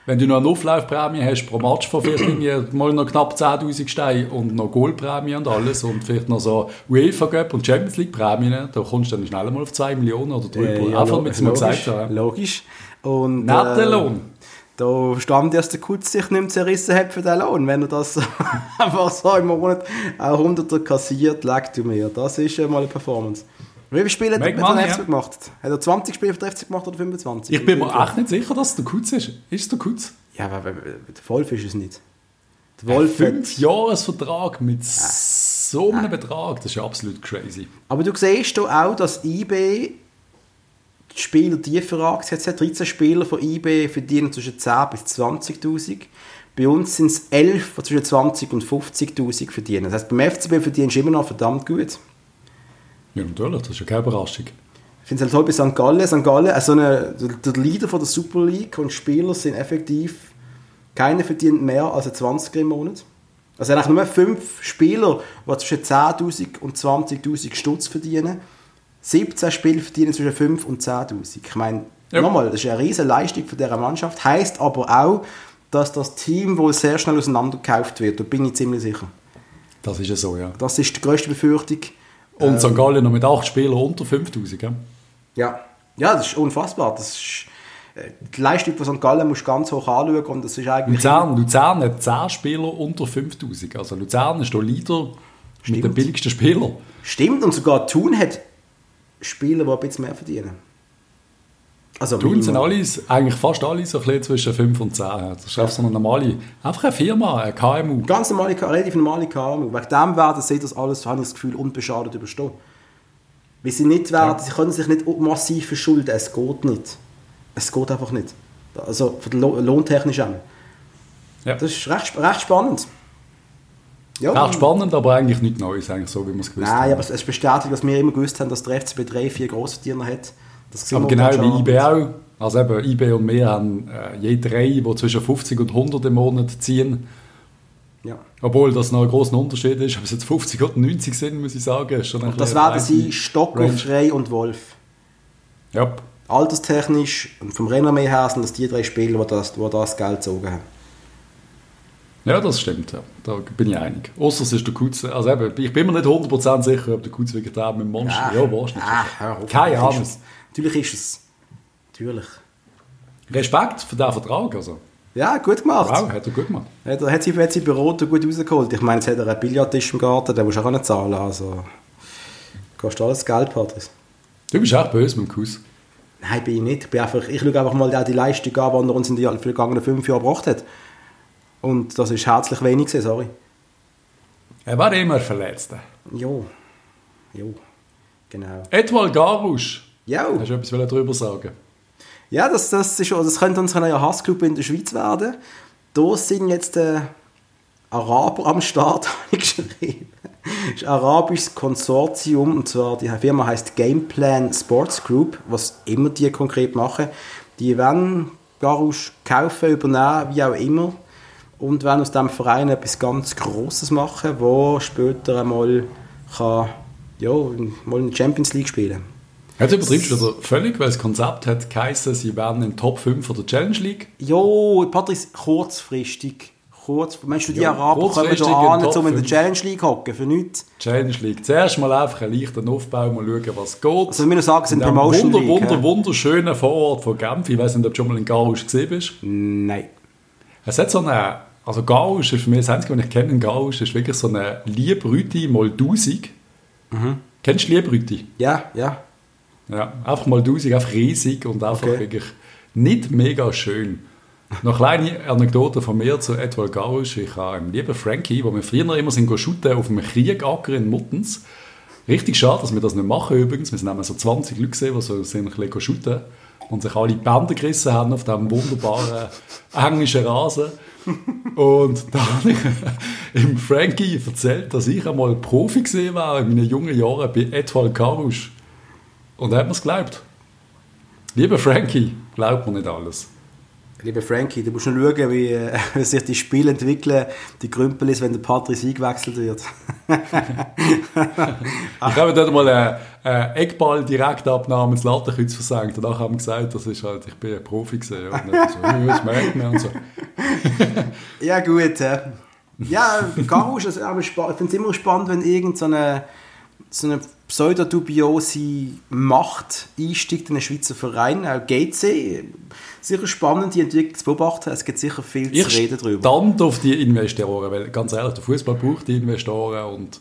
Wenn du noch eine Auflaufprämie hast pro Match von vielleicht mal noch knapp 10'000 Steine und noch Goalprämie und alles und vielleicht noch so UEFA Cup und Champions League Prämien, da kommst du dann schnell mal auf 2 Millionen oder 3 äh, ja, Einfach mit logisch, gesagt haben. Logisch. Und, äh, Lohn. Da stammt erst der Kutz sich nicht mehr zerrissen hat für den Lohn. Wenn er das einfach so im Monat auch 100 kassiert, legt du mir. Das ist mal eine Performance. Wie viele Spiele hat er für den FC gemacht? Hat er 20 Spiele für den FC gemacht oder 25? Ich bin mir echt nicht sicher, dass es der Kutz ist. Ist es der Kutz? Ja, aber der Wolf ist es nicht. Der Wolf ein fünf Jahresvertrag mit ja. so einem ja. Betrag, das ist ja absolut crazy. Aber du siehst auch, dass IB die Spieler tiefer angesetzt hat. 13 Spieler von IB verdienen zwischen 10 bis 20'000. Bei uns sind es 11, die zwischen 20 und 50'000 verdienen. Das heißt, beim FCB verdienst du immer noch verdammt gut. Ja, natürlich, das ist ja keine Überraschung. Ich finde es halt toll bei St. Gallen. St. Gallen, also eine, der Leader von der Super League und Spieler sind effektiv, keiner verdient mehr als 20 im Monat. Also eigentlich nur fünf Spieler, die zwischen 10'000 und 20'000 Stutz verdienen. 17 Spieler verdienen zwischen 5 und 10'000. Ich meine, Ja. nochmal, das ist eine riesige Leistung von dieser Mannschaft. Heißt aber auch, dass das Team wohl sehr schnell auseinandergekauft wird. Da bin ich ziemlich sicher. Das ist ja so, ja. Das ist die grösste Befürchtung. Und St. Gallen noch mit acht Spielern unter 5000, gell? Ja, ja das ist unfassbar. Das ist, äh, die Leistung von St. Gallen musst du ganz hoch anschauen und das ist eigentlich... Luzern, Luzern hat 10 Spieler unter 5000. Also Luzern ist der Leader mit den Stimmt. billigsten Spielern. Stimmt, und sogar Thun hat Spieler, die ein bisschen mehr verdienen. Also Tun sind Minimum. alle, eigentlich fast alle so ein bisschen zwischen 5 und 10. Das ist einfach so eine normale, einfach eine Firma, ein KMU. Ganz normale, relativ normale KMU. Wegen dem werden sie das alles, habe ich das Gefühl, unbeschadet überstehen. Weil sie nicht werden, sie können sich nicht massiv verschulden. Es geht nicht. Es geht einfach nicht. Also lohntechnisch auch. Ja. Das ist recht, recht spannend. Ja, Recht spannend, aber eigentlich nichts Neues, eigentlich so, wie wir es gewusst Nein, haben. aber es- es bestätigt, was wir immer gewusst haben, dass der FCB drei, vier Grossverdiener hat. Das Aber genau wie IB auch. Also eben, IB und wir haben äh, je drei, die zwischen 50 und 100 im Monat ziehen. Ja. Obwohl das noch ein grosser Unterschied ist, ob es jetzt 50 oder 90 sind, muss ich sagen. Ist schon ein Und das werden sie Stocker, Range. Frey und Wolf. Ja. Alterstechnisch und vom Renommee her sind das die drei Spieler, die das, die das Geld gezogen haben. ja, das stimmt. Ja. Da bin ich einig. Außer es ist der Kutze. Also eben, ich bin mir nicht 100% sicher, ob der wirklich da mit dem Monster. Ja, wahrscheinlich. Ah, hör auf. Keine Natürlich Ahnung. Es. Natürlich ist es. Natürlich. Respekt für diesen Vertrag. Also. Ja, gut gemacht. Wow, hat er gut gemacht. Hat, er, hat sie, hat sie Berater gut rausgeholt. Ich meine, jetzt hat er einen Billardtisch im Garten, den musst du auch nicht zahlen. Also, kostet alles Geld, Patrice. Du bist echt böse mit dem Kuss. Nein, bin ich nicht. Ich, bin einfach, ich schaue einfach mal die Leistung an, die er uns in den vergangenen fünf Jahren gebracht hat. Und das ist herzlich wenig, gewesen, sorry. Er war immer verletzt. Jo. Jo. Genau. Etwal Garusch. Jo. Hast du etwas darüber sagen? Ja, das, das, ist, das könnte unsere neue Hassclub in der Schweiz werden. Da sind jetzt äh, Araber am Start, habe ich geschrieben. Das ist ein arabisches Konsortium, und zwar die Firma heißt Gameplan Sports Group, was immer die konkret machen. Die werden Garusch kaufen, übernehmen, wie auch immer, und werden aus diesem Verein etwas ganz Grosses machen, wo später einmal kann, ja, mal in der Champions League spielen Jetzt übertreibst du wieder völlig, weil das Konzept hat geheißen, sie werden in Top 5 der Challenge League. Jo, Patrice, kurzfristig. Kurz, meinst du, die Ja, Araber kommen da an, um in der. Challenge League hocken? Für nichts? Challenge League. Zuerst mal einfach einen leichten Aufbau, mal schauen, was geht. Also, wir sagen, es sind Promotion wunder, League. wunder, hä? wunderschönen Vorort von Genf. Ich weiß nicht, ob du schon mal in Garusch gesehen bist. Nein. Es hat so eine, also Garusch ist für mich das Einzige, was ich kenne in Garusch, ist wirklich so eine Liebrüti mal 1000. Mhm. Kennst du Liebrüti? Ja, ja. Ja, einfach mal 1000, einfach riesig und einfach Okay. wirklich nicht mega schön. Noch eine kleine Anekdote von mir zu Edward Garusch. Ich habe einen lieben Frankie, wo wir früher immer sind shooten auf einem Kriegacker in Muttens. Richtig schade, dass wir das nicht machen übrigens. Wir sind nämlich so 20 Leute gesehen, die so sind ein bisschen shooten und sich alle die Bänder gerissen haben auf diesem wunderbaren englischen Rasen. Und da habe ich im Frankie erzählt, dass ich einmal Profi gesehen war in meinen jungen Jahren bei Edward Garusch. Und er hat mir es geglaubt. Lieber Frankie, glaubt mir nicht alles. Lieber Frankie, du musst schon schauen, wie, äh, wie sich die Spiele entwickeln, die Grümpel ist, wenn der Patrice eingewechselt wird. Ich habe dort mal einen, einen Eckball-Direktabnahme ins Lattenkreuz versenkt. Danach haben wir gesagt, das ist halt, ich bin ein Profi gewesen. Ja. Und so, das merkt man und so. Ja, gut. Äh. Ja, Garus, also, aber spa- ich finde es immer spannend, wenn irgend so eine, so eine pseudodubiose Macht einsteigt in einen Schweizer Verein, auch GC. Sicher spannend, die Entwicklung zu beobachten. Es gibt sicher viel zu Ich reden darüber. stand auf die Investoren, weil ganz ehrlich, der Fußball braucht die Investoren und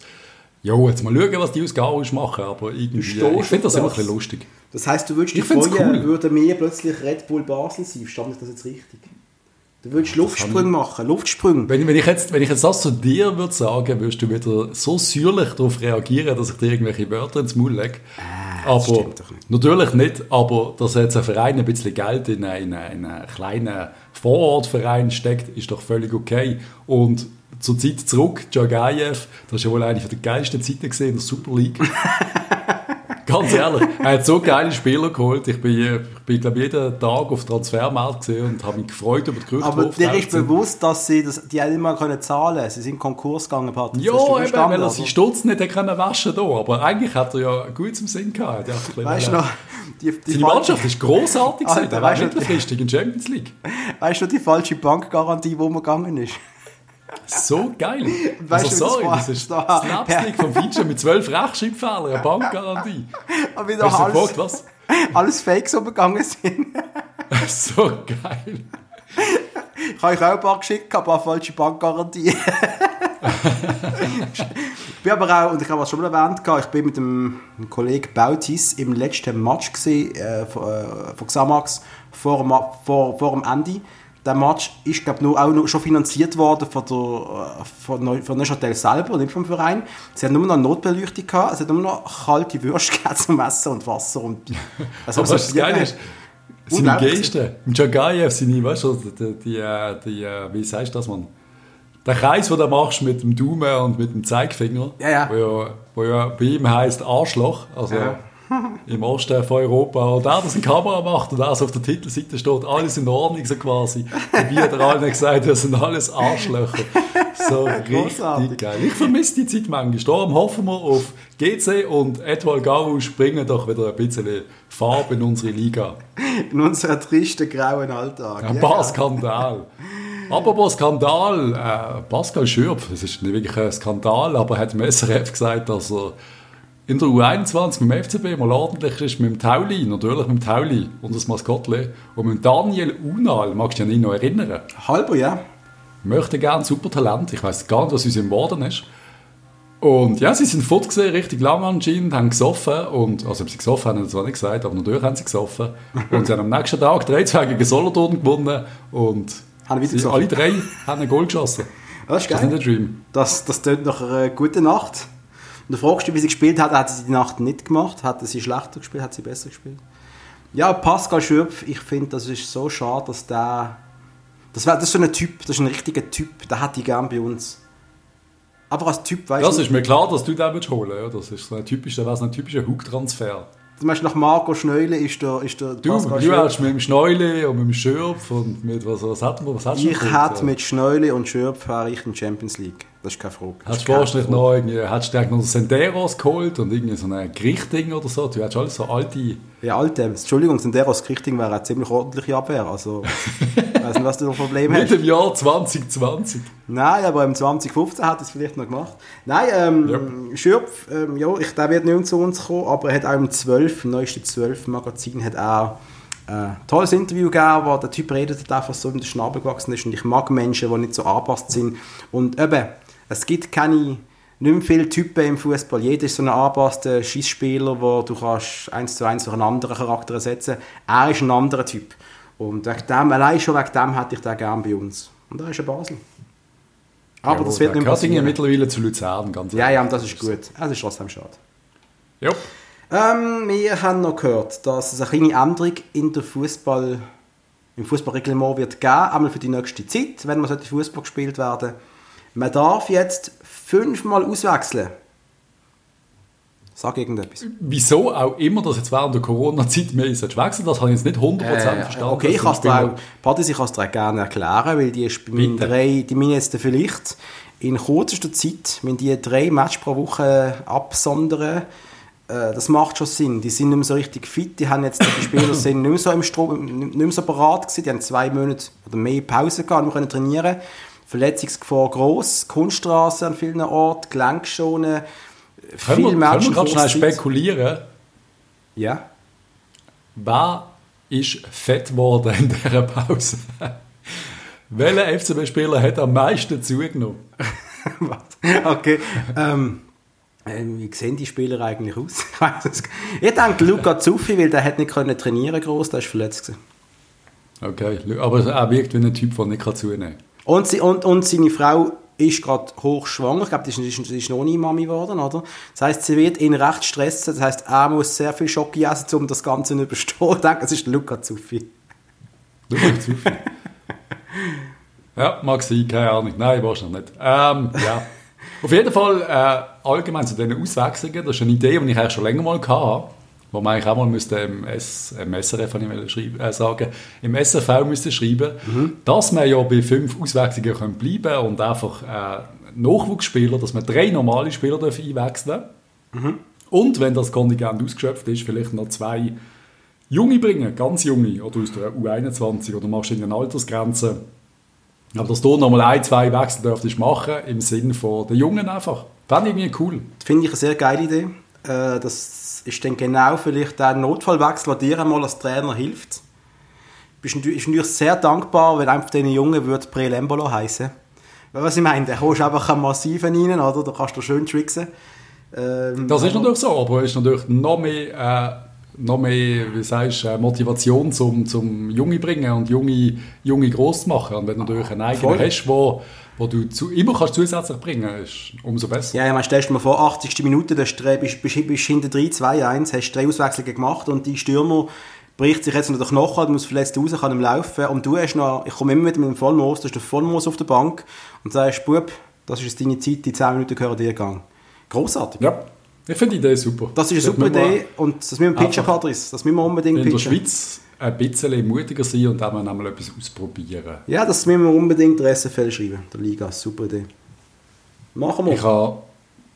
ja, jetzt mal schauen, was die aus Garus machen, aber irgendwie, ich finde das auf immer ein das? bisschen lustig. Das heisst, du würdest dich freuen, cool. würde mehr plötzlich Red Bull Basel sein. Verstand ich das jetzt richtig? Du würdest Luftsprünge machen, Luftsprünge. Wenn, wenn, ich jetzt, wenn ich jetzt das zu dir würde sagen, würdest du wieder so säuerlich darauf reagieren, dass ich dir irgendwelche Wörter ins Maul lege. Das aber stimmt doch nicht. natürlich nicht, aber dass jetzt ein Verein ein bisschen Geld in einen, in einen, in einen kleinen Vorortverein steckt, ist doch völlig okay. Und zur Zeit zurück, Djagayev, das ist ja wohl eine der geilsten Zeiten gesehen in der Super League. Ganz ehrlich, er hat so geile Spieler geholt. Ich bin, ich bin glaube jeden Tag auf Transfermarkt gesehen und habe mich gefreut über die Gerüchte, Aber die dir ist bewusst, dass sie das, die haben nicht mehr können zahlen Sie sind in Konkurs gegangen, Patrick. Ja, eben, weil er seinen Stutz nicht können waschen da. Aber eigentlich hat er ja gut zum Sinn gehabt. Weißt du noch, die, die, Seine Mannschaft ist grossartig gewesen. Der war weißt du- mittelfristig in die Champions League. weißt du noch die falsche Bankgarantie, wo man gegangen ist? So geil. Weißt also das sorry, war? das ist Da- Slapstick vom Feature mit zwölf Rechtschreibfehlern, eine Bankgarantie. Aber wieder Hast alles, gefragt, was? alles Fakes umgegangen sind. so geil. Ich habe euch auch ein paar geschickt, paar falsche Bankgarantien. ich bin aber auch, und ich habe es schon mal erwähnt, ich bin mit dem Kollegen Bautis im letzten Match gesehen, äh, von, äh, von Xamax vor, vor, vor dem Ende. Der Match ist, glaube nur, auch noch schon finanziert worden von, der, äh, von, von Neuchâtel selber, nicht vom Verein. Sie haben nur noch Notbeleuchtung gehabt, es hat nur noch kalte Würste zum Essen und Wasser. Und, also was das Bier geil gegeben. ist, seine. Gesten. Gesten. Jagayev, seine, weißt du, die, die, die, äh, wie sagst du das, man? Der Kreis, den du machst mit dem Daumen und mit dem Zeigefinger, Ja, ja. Wo, ja, wo ja bei ihm heisst Arschloch, also Ja. Im Osten von Europa. Und er das in Kamera macht und so auf der Titelseite steht, alles in Ordnung, so quasi. Wie hat er allen gesagt, das sind alles Arschlöcher. So richtig geil. Ich vermisse die Zeit manchmal. Darum hoffen wir auf GC und Edward Gau bringen doch wieder ein bisschen Farbe in unsere Liga. In unserem tristen, grauen Alltag. Ein paar ja. Skandal. Apropos Skandal, äh, Pascal Schürpf, es ist nicht wirklich ein Skandal, aber hat im SRF gesagt, dass er in der U21 mit dem FCB mal ordentlich ist mit dem Tauli, natürlich mit dem Tauli und das Maskottli. Und mit Daniel Unal, magst du dich noch erinnern? Halber, ja. Möchte gerne Supertalent, ich weiß gar nicht, was aus ihm geworden ist. Und ja, sie sind fort gesehen, richtig lang anscheinend, haben gesoffen und, also ob sie gesoffen haben, haben sie zwar nicht gesagt, aber natürlich haben sie gesoffen. Und sie haben am nächsten Tag 3-2 gegen Solothurn gewonnen und sie, alle drei haben ein Goal geschossen. Das ist Das ist nicht geil. der Dream. Das, das tönt nach einer guten Nacht. Und du fragst dich, wie sie gespielt hat, hat sie die Nacht nicht gemacht? Hat sie schlechter gespielt? Hat sie besser gespielt? Ja, Pascal Schürpf, ich finde, das ist so schade, dass der... Das, wär, das ist so ein Typ, das ist ein richtiger Typ, der hat die gern bei uns. Aber als Typ, weißt Das du, ist mir klar, dass du den willst holen ja, Das ist so ein typischer, das ist ein typischer Hook-Transfer. zum Beispiel nach Marco Schneule ist der, ist der Du, Pascal du hast mit dem Schneuli und mit dem Schürpf und mit, was, was hat man, was hast du Ich hätte mit Schneule und Schürpf wäre ich in Champions League. Das ist keine Frage. Ist du nicht Frage. noch irgendwie, hättest du noch Senderos geholt und irgendwie so ein Gerichtding oder so? Du hättest alles so alte... Ja, alte. Entschuldigung, sind der aus Krichting wäre eine ziemlich ordentliche Abwehr. Also, ich weiß nicht, was du für Probleme Mit hast. dem Jahr 2020. Nein, aber im 2015 hat er es vielleicht noch gemacht. Nein, ähm, Schürpf, ähm, ja, ich, der wird nicht mehr zu uns kommen, aber er hat auch im 12, im neuesten 12 Magazin, hat auch ein tolles Interview gegeben, wo der Typ redet hat einfach so in den Schnabel gewachsen ist und ich mag Menschen, die nicht so angepasst sind. Und eben, es gibt keine, nicht mehr viele Typen im Fußball. Jeder ist so ein angepasster Schießspieler, wo du kannst eins zu eins durch einen anderen Charakter ersetzen. Er ist ein anderer Typ. Und wegen dem, allein schon wegen dem hätte ich den gerne bei uns. Und er ist ein Basel. Aber Ja, das wird nicht Göttingen passieren. mittlerweile zu Luzern, ganz Ja, ja, und das ist gut. Es ist trotzdem schade. Ja. Ähm, wir haben noch gehört, dass es eine kleine Änderung in der Fußball, im Fußballreglement wird geben, einmal für die nächste Zeit, wenn man sollte Fußball gespielt werden. Man darf jetzt fünfmal auswechseln. Sag irgendetwas. Wieso auch immer, dass jetzt während der Corona-Zeit mehr ist wechseln, das habe ich jetzt nicht 100% Äh, verstanden. okay, ich kann es dir auch, Patrice, ich kann es dir gerne erklären, weil die Bitte. drei, die müssen jetzt vielleicht in kürzester Zeit, wenn die drei Matches pro Woche absondern, äh, das macht schon Sinn. Die sind nicht mehr so richtig fit, die haben jetzt, die Spieler sind nicht mehr so im Strom, nicht mehr so parat gewesen, die haben zwei Monate oder mehr Pause gehabt, um können trainieren. Verletzungsgefahr groß, Kunststraße an vielen Orten, Gelenkschonen, Können wir, können wir gerade schnell spekulieren, Ja. wer ist fett geworden in dieser Pause? Welcher FCB-Spieler hat am meisten zugenommen? Okay. Ähm, ähm, wie sehen die Spieler eigentlich aus? Ich, es denke Luca Zuffi, weil der hat nicht können trainieren groß, der ist verletzt gewesen. Okay, aber er wirkt wie ein Typ, der nicht zunehmen kann. Und, sie, und, und seine Frau ist gerade hochschwanger. Ich glaube, die ist, ist, noch nie Mami geworden, oder? Das heißt, sie wird ihn recht stressen. Das heißt, er muss sehr viel Schoki essen, um das Ganze zu überstehen. Ich denke, es ist Luca Zuffi. Du bist zu viel. Ja, mag sein, keine Ahnung. Nein, wahrscheinlich nicht. Ähm, ja. Auf jeden Fall, äh, allgemein zu diesen Auswechslungen, das ist eine Idee, die ich eigentlich schon länger mal hatte. Wo man eigentlich auch mal müsste im, S, im SRF schreiben, äh, sagen, im SRV müsste schreiben, mhm. dass man ja bei fünf Auswechslungen können bleiben und einfach äh, Nachwuchsspieler, dass man drei normale Spieler einwechseln mhm. Und wenn das Kontingent ausgeschöpft ist, vielleicht noch zwei Junge bringen, ganz Junge, oder aus der U21, oder machst du in den Altersgrenzen. Aber dass du nochmal ein, zwei Wechsel dürftest machen, im Sinne von den Jungen einfach. Fände ich irgendwie cool. Finde ich eine sehr geile Idee. Äh, das ist dann genau vielleicht der Notfallwechsel, der dir einmal als Trainer hilft. Du bist natürlich sehr dankbar, wenn einfach diesen Jungen würde Prelembolo heißen. Was ich meine, da kommst du einfach einen massiven rein, oder? Da kannst du schön tricksen. Ähm, das ist natürlich so, aber es ist natürlich noch mehr, äh, noch mehr wie sagst, äh, Motivation zum, zum Junge bringen und Junge, Junge gross machen. Und wenn du natürlich einen eigenen Voll. hast, wo, wo du zu, immer kannst zusätzlich bringen ist umso besser. Ja, ich meine, stellst du dir mal vor, 80. Minute, da bist du bist, bist hinter 3, 2, 1, hast drei Auswechslungen gemacht und die Stürmer bricht sich jetzt noch den Knochen, muss verletzt raus, kann laufen und du hast noch, ich komme immer mit dem Vollmoos, du hast den Vollmoos auf der Bank und sagst, Bub, das ist deine Zeit, die 10 Minuten gehören dir gegangen. Großartig. Ja, ich finde die Idee super. Das ist eine super Idee und das müssen wir pitchen, Patrice. Das müssen wir unbedingt in pitchen. In der Schweiz ein bisschen mutiger sein und auch mal etwas ausprobieren. Ja, das müssen wir unbedingt der SFL schreiben, der Liga. Super Idee. Machen wir. Ich habe,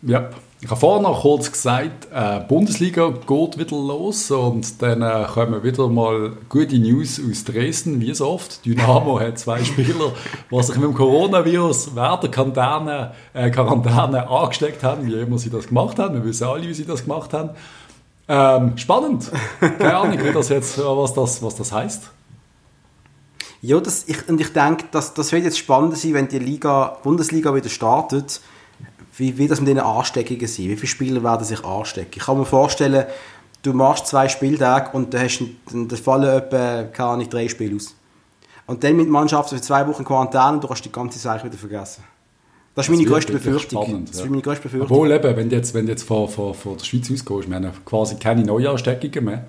ja, ich habe vorhin noch kurz gesagt, äh, Bundesliga geht wieder los und dann äh, kommen wieder mal gute News aus Dresden, wie so oft. Dynamo hat zwei Spieler, die sich mit dem Coronavirus während der Quarantäne, äh, Quarantäne angesteckt haben, wie immer sie das gemacht haben. Wir wissen alle, wie sie das gemacht haben. Ähm, spannend. Keine Ahnung, wie das jetzt, was das, was das heißt. Ja, das, ich, und ich denke, das, das wird jetzt spannend sein, wenn die Liga, Bundesliga wieder startet wie, wie das mit den Ansteckungen sein? Wie viele Spieler werden sich anstecken? Ich kann mir vorstellen, du machst zwei Spieltage und da, hast, da fallen etwa, keine Ahnung, drei Spiele aus. Und dann mit Mannschaften für zwei Wochen Quarantäne und du kannst die ganze Sache wieder vergessen. Das ist meine größte Befürchtung. Spannend, das ist meine größte Befürchtung. Obwohl, eben, wenn du jetzt, wenn du jetzt von, von, von der Schweiz ausgehst, wir haben quasi keine Neuansteckungen mehr.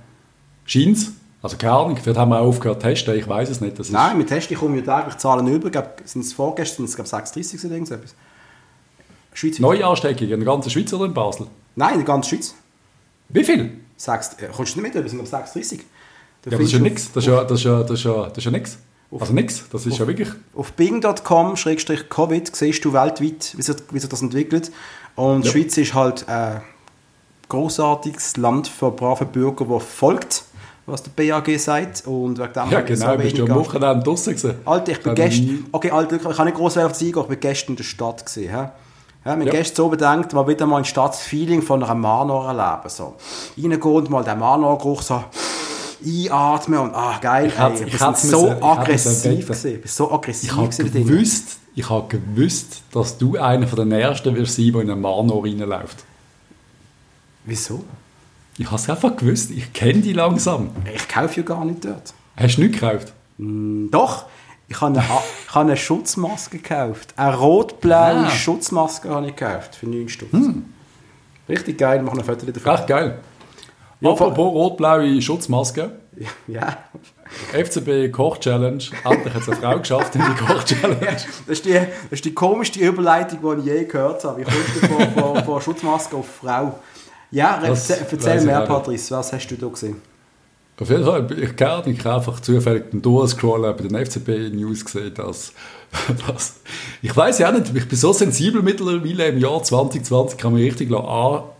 Scheint Also keine Ahnung, vielleicht haben wir auch aufgehört zu testen, ich weiß es nicht. Das Nein, mit Testen kommen ja täglich Zahlen über. Sind es vorgestern, es 36 oder irgendetwas. Schweiz. Neuansteckungen in der ganzen Schweiz oder in Basel? Nein, in der ganzen Schweiz. Wie viel? Sechs, äh, kommst du nicht mit, wir sind auf 36. Da ja, das ist ja nichts. Das ist ja, das ist ja, das ist ja, das ist ja nichts. Also nichts, das ist auf, ja wirklich... Auf bing.com-covid siehst du weltweit, wie sich, wie sich das entwickelt. Und ja. die Schweiz ist halt ein großartiges Land für brave Bürger, das folgt, was der BAG sagt. Und wegen dem ja, genau, so bist du am Wochenende draussen gewesen. Alter, ich bin gestern... Okay, Alter, ich kann nicht groß auf die Sieger, ich bin gestern in der Stadt gesehen. Ja, man ja. gestern so bedenkt, man wieder mal ein Stadtfeeling von einer Manor erleben. So. Reingehen und mal den Manor-Geruch so einatmen und ah, geil, ich ey, ich bin so aggressiv gesehen. so aggressiv ich habe gewusst, ich habe gewusst, dass du einer von den Ersten wirst sein, der in einen Manor reinläuft. Wieso? Ich habe es einfach gewusst, ich kenne die langsam. Ich kaufe ja gar nicht dort. Hast du nicht gekauft? Mm, doch, ich habe eine, ich habe eine Schutzmaske gekauft. Eine rot-blaue ah. Schutzmaske habe ich gekauft für 9 Stutz. Hm. Richtig geil, machen ein Foto davon. Echt geil. Apropos rot-blaue Schutzmaske. Ja. FCB Koch Challenge. Endlich hat es eine Frau geschafft in die Koch Challenge. Ja, das, ist die, das ist die komischste Überleitung, die ich je gehört habe. Kommst du von, von, von Schutzmaske auf Frau? Ja, erzähl, erzähl mehr, Patrice. Was hast du da gesehen? Auf jeden Fall, ich kenne ich habe einfach zufällig den durchscrollen bei den FCB-News gesehen, dass, dass ich weiß ja nicht, ich bin so sensibel mittlerweile im Jahr 2020, kann mich richtig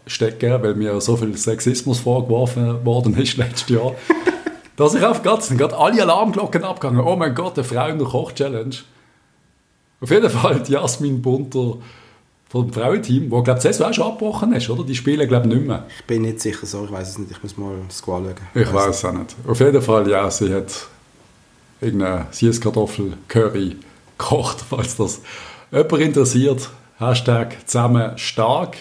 anstecken, weil mir so viel Sexismus vorgeworfen worden ist letztes Jahr, dass ich auf sind gerade alle Alarmglocken abgegangen, oh mein Gott, eine Frau in der Koch-Challenge. Auf jeden Fall, Jasmin Bunter vom Frauenteam, wo glaube ich auch schon abgebrochen ist, oder? Die spielen glaube ich nicht mehr. Ich bin nicht sicher so, ich weiß es nicht, ich muss mal das Squad schauen. Ich weiß es auch nicht. Auf jeden Fall, ja, sie hat irgendeine Süßkartoffel-Curry gekocht, falls das jemand interessiert. Hashtag zusammen stark.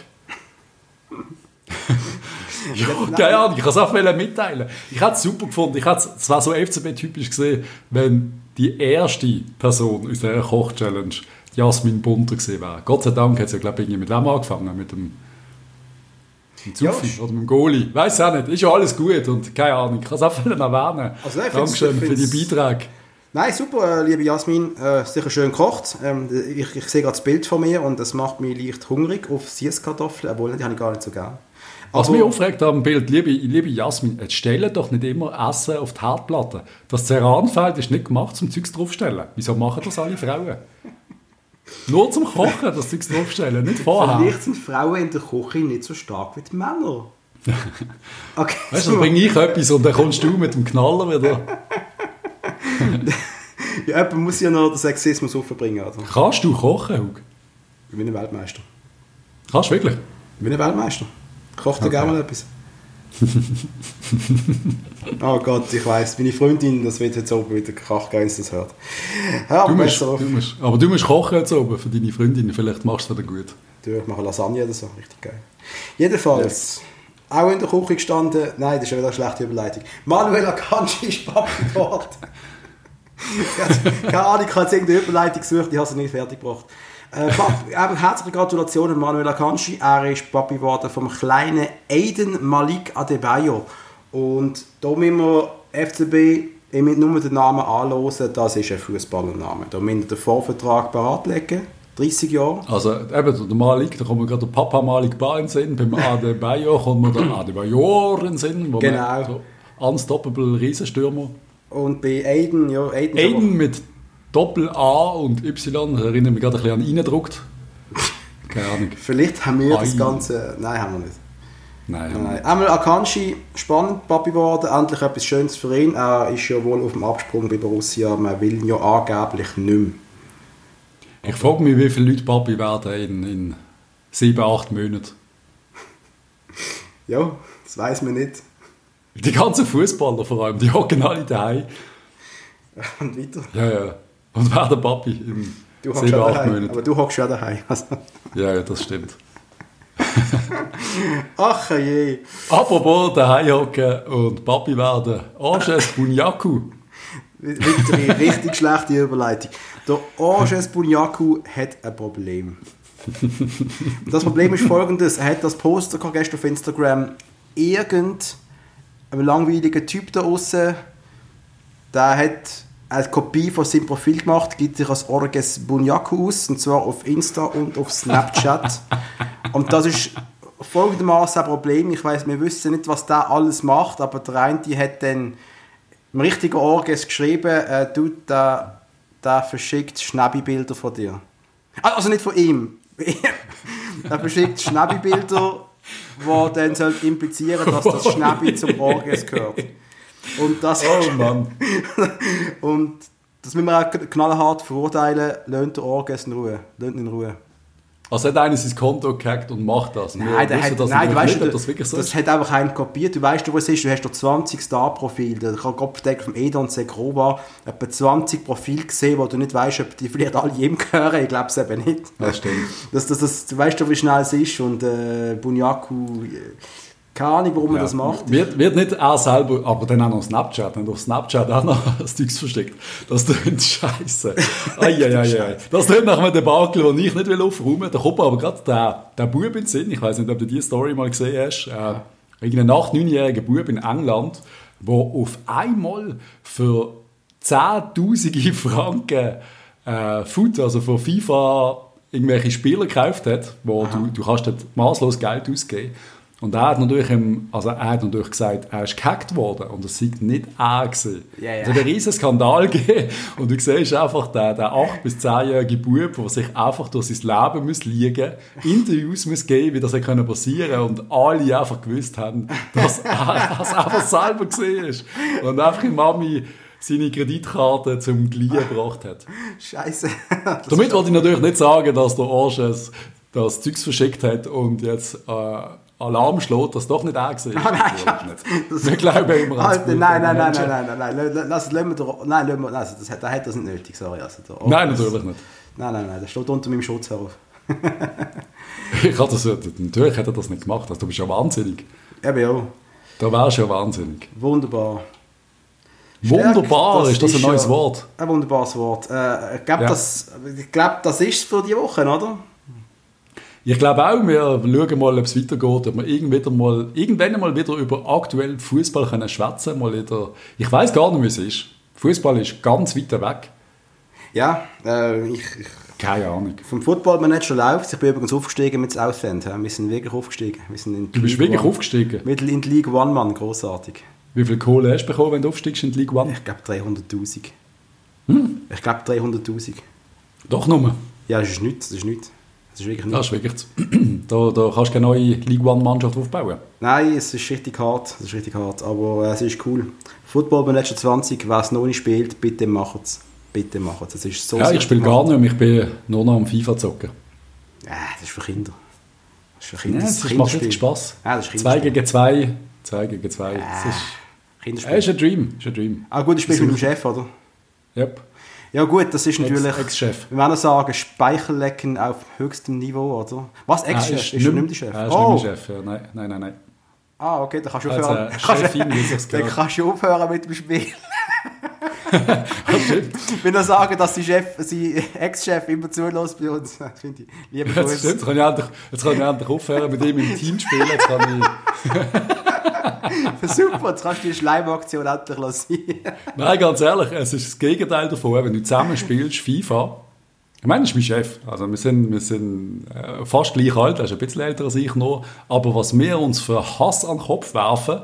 ja, keine Ahnung, ich kann es auch mitteilen. Ich hätte es super gefunden. Ich es war so FCB-typisch gesehen, wenn die erste Person aus dieser Koch-Challenge Jasmin Bunter gesehen wäre. Gott sei Dank hat ja, glaube ich, mit dem angefangen, mit dem, mit Zufi ja. oder mit dem Goalie. Weiß auch nicht, ist ja alles gut und keine Ahnung, ich kann es auch erwähnen. Also, nein, Dankeschön für die Beiträge. Nein, super, äh, liebe Jasmin. Äh, sicher schön gekocht. Ähm, ich, ich sehe gerade das Bild von mir und das macht mich leicht hungrig auf Süßkartoffeln, obwohl die habe ich gar nicht so gern. Was mich aufregt am Bild, liebe, liebe Jasmin, jetzt stellen doch nicht immer Essen auf die Herdplatte. Das Ceranfeld ist nicht gemacht, zum Zeugs draufstellen. Wieso machen das alle Frauen? Nur zum Kochen das Zeugs draufstellen, nicht vorher. Vielleicht sind Frauen in der Küche nicht so stark wie die Männer. Okay. Weißt du, dann bringe ich etwas und dann kommst du mit dem Knaller wieder. ja, jemand muss ja noch den Sexismus aufbringen. Oder? Kannst du kochen, Hug? Ich bin ein Weltmeister. Kannst du wirklich? Ich bin ein Weltmeister. Kocht dir okay. gerne mal etwas. oh Gott, ich weiß, meine Freundin, das wird jetzt oben wieder Krach gehen, das hört. Ja, du musst, du musst, aber du musst kochen jetzt oben für deine Freundin, vielleicht machst du wieder gut. Du, ich mache Lasagne oder so, richtig geil. Jedenfalls, ja. auch in der Küche gestanden, nein, das ist ja wieder eine schlechte Überleitung. Manuela Kanji ist Papi geworden. Keine Ahnung, ich habe jetzt irgendeine Überleitung gesucht, die habe sie nicht fertig gebracht. Äh, eben, herzliche Gratulation Manuel Akanji. Er ist Papi geworden vom kleinen Aiden Malik Adebayo. Und da müssen wir FCB mit nur den Namen anlosen, das ist ein Fußballername. Da müssen wir den Vorvertrag bereitlegen. 30 Jahre. Also eben der Malik, da kommt mir gerade der Papa Malik Ba in den Sinn, beim Adebayo kommt mir der Adebayor in den Sinn, wo genau. man so unstoppable Riesenstürmer. Und bei Aiden, ja, Aiden, Aiden mit Doppel-A und Y, erinnert mich gerade ein bisschen an reingedruckt. Keine Ahnung. Vielleicht haben wir Ai. das Ganze... Nein, haben wir nicht. Nein. Nein. Einmal Akanji, spannend, Papi geworden, endlich etwas Schönes für ihn. Er ist ja wohl auf dem Absprung bei Borussia, man will ihn ja angeblich nicht mehr. Ich frage mich, wie viele Leute Papi werden in, in sieben, acht Monaten. ja, das weiß man nicht. Die ganzen Fußballer vor allem, die hocken alle daheim. Und weiter? Ja, ja. Und wer der Papi im du sieben, acht Monaten. Aber du hockst ja daheim. Also. Ja, ja, das stimmt. Ach je. Apropos daheim hocken und Papi werden. Anges Bunyaku. Eine richtig schlechte Überleitung. Der Anges Bunyaku hat ein Problem. das Problem ist folgendes: Er hat das Poster gestern auf Instagram. Irgendein langweiliger Typ da außen, der hat eine Kopie von seinem Profil gemacht, gibt sich als Orges Bunyaku aus, und zwar auf Insta und auf Snapchat. und das ist folgendermaßen ein Problem. Ich weiß, wir wissen nicht, was der alles macht, aber der eine die hat dann im richtigen Orges geschrieben, äh, du, der, der verschickt Schnäbi-Bilder von dir. Ah, also nicht von ihm. er verschickt Schnäbi-Bilder, die dann implizieren dass das Schnäbi zum Orges gehört. Und das, oh Mann. und das müssen wir auch knallhart verurteilen. Lasst den Orges in Ruhe. Ihn in Ruhe. Also hat einer sein Konto gehackt und macht das? Nein, der hat, das nein, du weißt, nicht, das, wirklich so das hat einfach einen kopiert. Du weißt, wo es ist. Du hast doch 20 Star-Profile. Ich habe Kopfdeck vom Edon Segrova etwa 20 Profile gesehen, wo du nicht weißt, ob die vielleicht alle jedem gehören. Ich glaube es eben nicht. Das stimmt. Das, das, das, du weißt doch, wie schnell es ist. Und äh, Bunyaku keine Ahnung, warum ja. er das macht. Wird, wird nicht er selber, aber dann auch noch Snapchat, wenn auf Snapchat auch noch das Zeugs versteckt. Das klingt scheiße. Eieiei. das klingt nach einem Debakel, den ich nicht aufräumen will. Da kommt aber gerade der, der Bub in den Sinn. Ich weiß nicht, ob du diese Story mal gesehen hast. Äh, irgendein 8-, 9-jähriger Bub in England, der auf einmal für 10.000 Franken äh, Food, also für FIFA irgendwelche Spieler gekauft hat, wo du, du kannst dort maßlos Geld ausgeben und er hat natürlich, im, also er hat natürlich gesagt, er ist gehackt worden und das sei nicht er gewesen. Ja, ja. Es hat einen riesen Skandal gegeben und du siehst einfach den, den 8- bis 10-jährigen Bub, der sich einfach durch sein Leben muss liegen Interviews muss geben, wie das passieren konnte und alle einfach gewusst haben, dass er das einfach selber gesehen ist. Und einfach die Mami seine Kreditkarte zum Glied gebracht hat. Scheiße. Damit wollte ich natürlich nicht sagen, dass der Arsch das Zeugs verschickt hat und jetzt... Äh, Alarm schlägt, dass doch nicht er war. Ah, nein, das, wir glauben immer an Alter, nein, nein, nein, nein, nein, nein, nein, lass, lassen wir doch, nein, wir, also das, der hat das nicht nötig, sorry. Also, oh, nein, natürlich nicht. Nein, nein, nein, das steht unter meinem Schutz herauf. ich hatte das, natürlich hat er das nicht gemacht, also, du bist ja wahnsinnig. Eben ja. Da wärst du ja wahnsinnig. Wunderbar. Wunderbar, das ist das ein neues Wort? Ein wunderbares Wort. Äh, ich glaube, ja. das, glaub, das ist es für die Woche, oder? Ich glaube auch, wir schauen mal, ob es weitergeht, ob wir irgendwann mal, irgendwann mal wieder über aktuell Fußball können schwätzen mal wieder. Ich weiß gar nicht, wie es ist. Fußball ist ganz weit weg. Ja, äh, ich, ich, Keine Ahnung. vom Football Manager läuft. Ich bin übrigens aufgestiegen mit Southend. Ja. Wir sind wirklich aufgestiegen. Wir sind in Du bist League wirklich One. aufgestiegen. Mittel in die League One, Mann. Grossartig. Wie viel Kohle hast du bekommen, wenn du aufstiegst in die League One? Ich glaube 300'000. Hm? Ich glaube 300'000. Doch nur. Ja, das ist nichts. Das ist nichts. Das ist wirklich Das ist wirklich... da, da kannst du keine neue League One-Mannschaft aufbauen. Nein, es ist richtig hart. Es ist richtig hart. Aber äh, es ist cool. Football Manager 20, wer es noch nicht spielt, bitte macht es. Bitte macht es. Ist so Ja, ich spiele gar nicht mehr. Ich bin nur noch am FIFA zocken. Ja, das ist für Kinder. Das ist für Ja, Kinder. das das ist macht richtig Spass. Ja, das ist Zwei gegen zwei. Zwei gegen zwei. Das ist, ja, Kinderspiel. ist ein Dream. Ist ein Dream. Ah gut, du spielst mit dem Chef, oder? Yep. Ja gut, das ist natürlich... Ex- Ex-Chef. Wir werden sagen, Speichellecken auf höchstem Niveau, oder? Was, Ex-Chef? Er ist, ist er nicht der Chef? Er ist oh. nicht mehr Chef. Ja. Nein, nein, nein. nein. Ah, okay, dann kannst du Also, aufhören. kannst, Chefin, dann kannst du aufhören mit dem Spiel. Stimmt. Wenn er sagen, dass sein Chef, sein Ex-Chef immer zulässt bei uns, das finde ich. Liebe Grüße. Jetzt kann, ich endlich, jetzt kann ich endlich aufhören, mit ihm im Team spielen. Jetzt kann ich, Super, jetzt kannst du die Schleimaktion endlich lassen. nein, ganz ehrlich, es ist das Gegenteil davon. Wenn du zusammen spielst, FIFA, ich meine, das ist mein Chef. Also wir sind, wir sind äh, fast gleich alt, er ist ein bisschen älter als ich noch. Aber was wir uns für Hass an den Kopf werfen,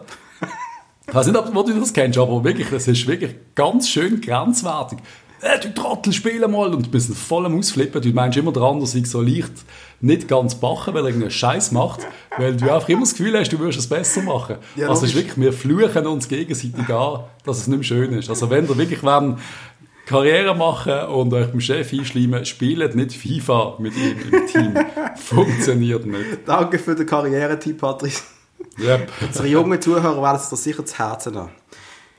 ich weiß nicht, ob du das kennst, aber wirklich, das ist wirklich ganz schön grenzwertig. Äh, du Trottel, spiel mal! Und du bist voll am Ausflippen. Du meinst immer, der andere sei so leicht nicht ganz bachen, weil er irgendeinen Scheiß macht, weil du einfach immer das Gefühl hast, du würdest es besser machen. Ja, also es ist wirklich, wir fluchen uns gegenseitig an, dass es nicht mehr schön ist. Also wenn ihr wirklich wollt, Karriere machen und euch beim Chef einschleimen, spielt nicht FIFA mit ihm im Team. Funktioniert nicht. Danke für den Karriere-Tipp, Patrice. Yep. Unsere jungen Zuhörer werden es dir sicher zu Herzen nehmen.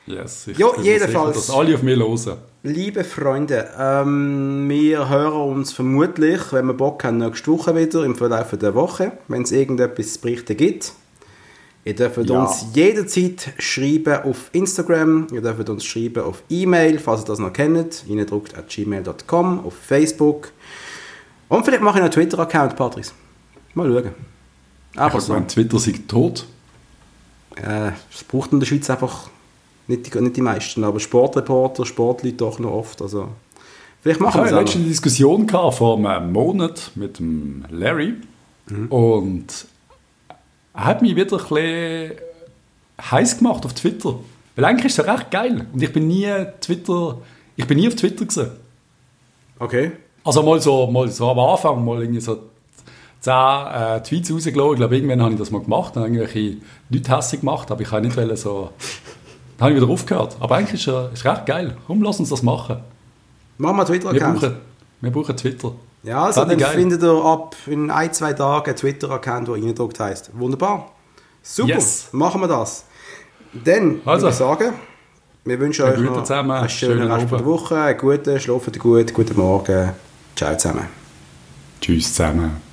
Yes, ich Jo, jedenfalls. Sicher, dass alle auf mich hören. Liebe Freunde, ähm, wir hören uns vermutlich, wenn wir Bock haben, nächste Woche wieder im Verlauf der Woche, wenn es irgendetwas zu berichten gibt. Ihr dürft Ja. uns jederzeit schreiben auf Instagram, ihr dürft uns schreiben auf E-Mail, falls ihr das noch kennt, reindruckt at gmail.com, auf Facebook. Und vielleicht mache ich einen Twitter-Account, Patrice. Mal schauen. Aber Also, so. mein Twitter sei tot. Äh, es braucht in der Schweiz einfach nicht die, nicht die meisten, aber Sportreporter, Sportleute doch noch oft. Also, vielleicht Ich machen wir es letztens noch. eine Diskussion gehabt vor einem Monat mit dem Larry und er hat mich wieder ein bisschen heiß gemacht auf Twitter. Weil eigentlich ist es ja recht geil und ich bin nie Twitter, ich bin nie auf Twitter gewesen. Okay. Also mal so, mal so am Anfang mal irgendwie so 10 äh, Tweets rausgelassen. Ich glaube, irgendwann habe ich das mal gemacht, habe ich irgendwelche Leute hässlich gemacht, aber ich habe nicht so... Dann habe ich wieder aufgehört. Aber eigentlich ist es ist recht geil. Komm, lass uns das machen. Machen wir einen Wir Twitter-Account. brauchen, wir brauchen Twitter. Ja, also dann ich geil. findet ihr ab in ein, zwei Tagen einen Twitter-Account, der reingedruckt heisst. Wunderbar. Super, Yes. machen wir das. Dann Also. würde ich sagen, wir wünschen Wir euch noch zusammen. einen schönen Schönen Rest der. Woche, einen guten, schlafen gut, guten Morgen. Ciao zusammen. Tschüss zusammen.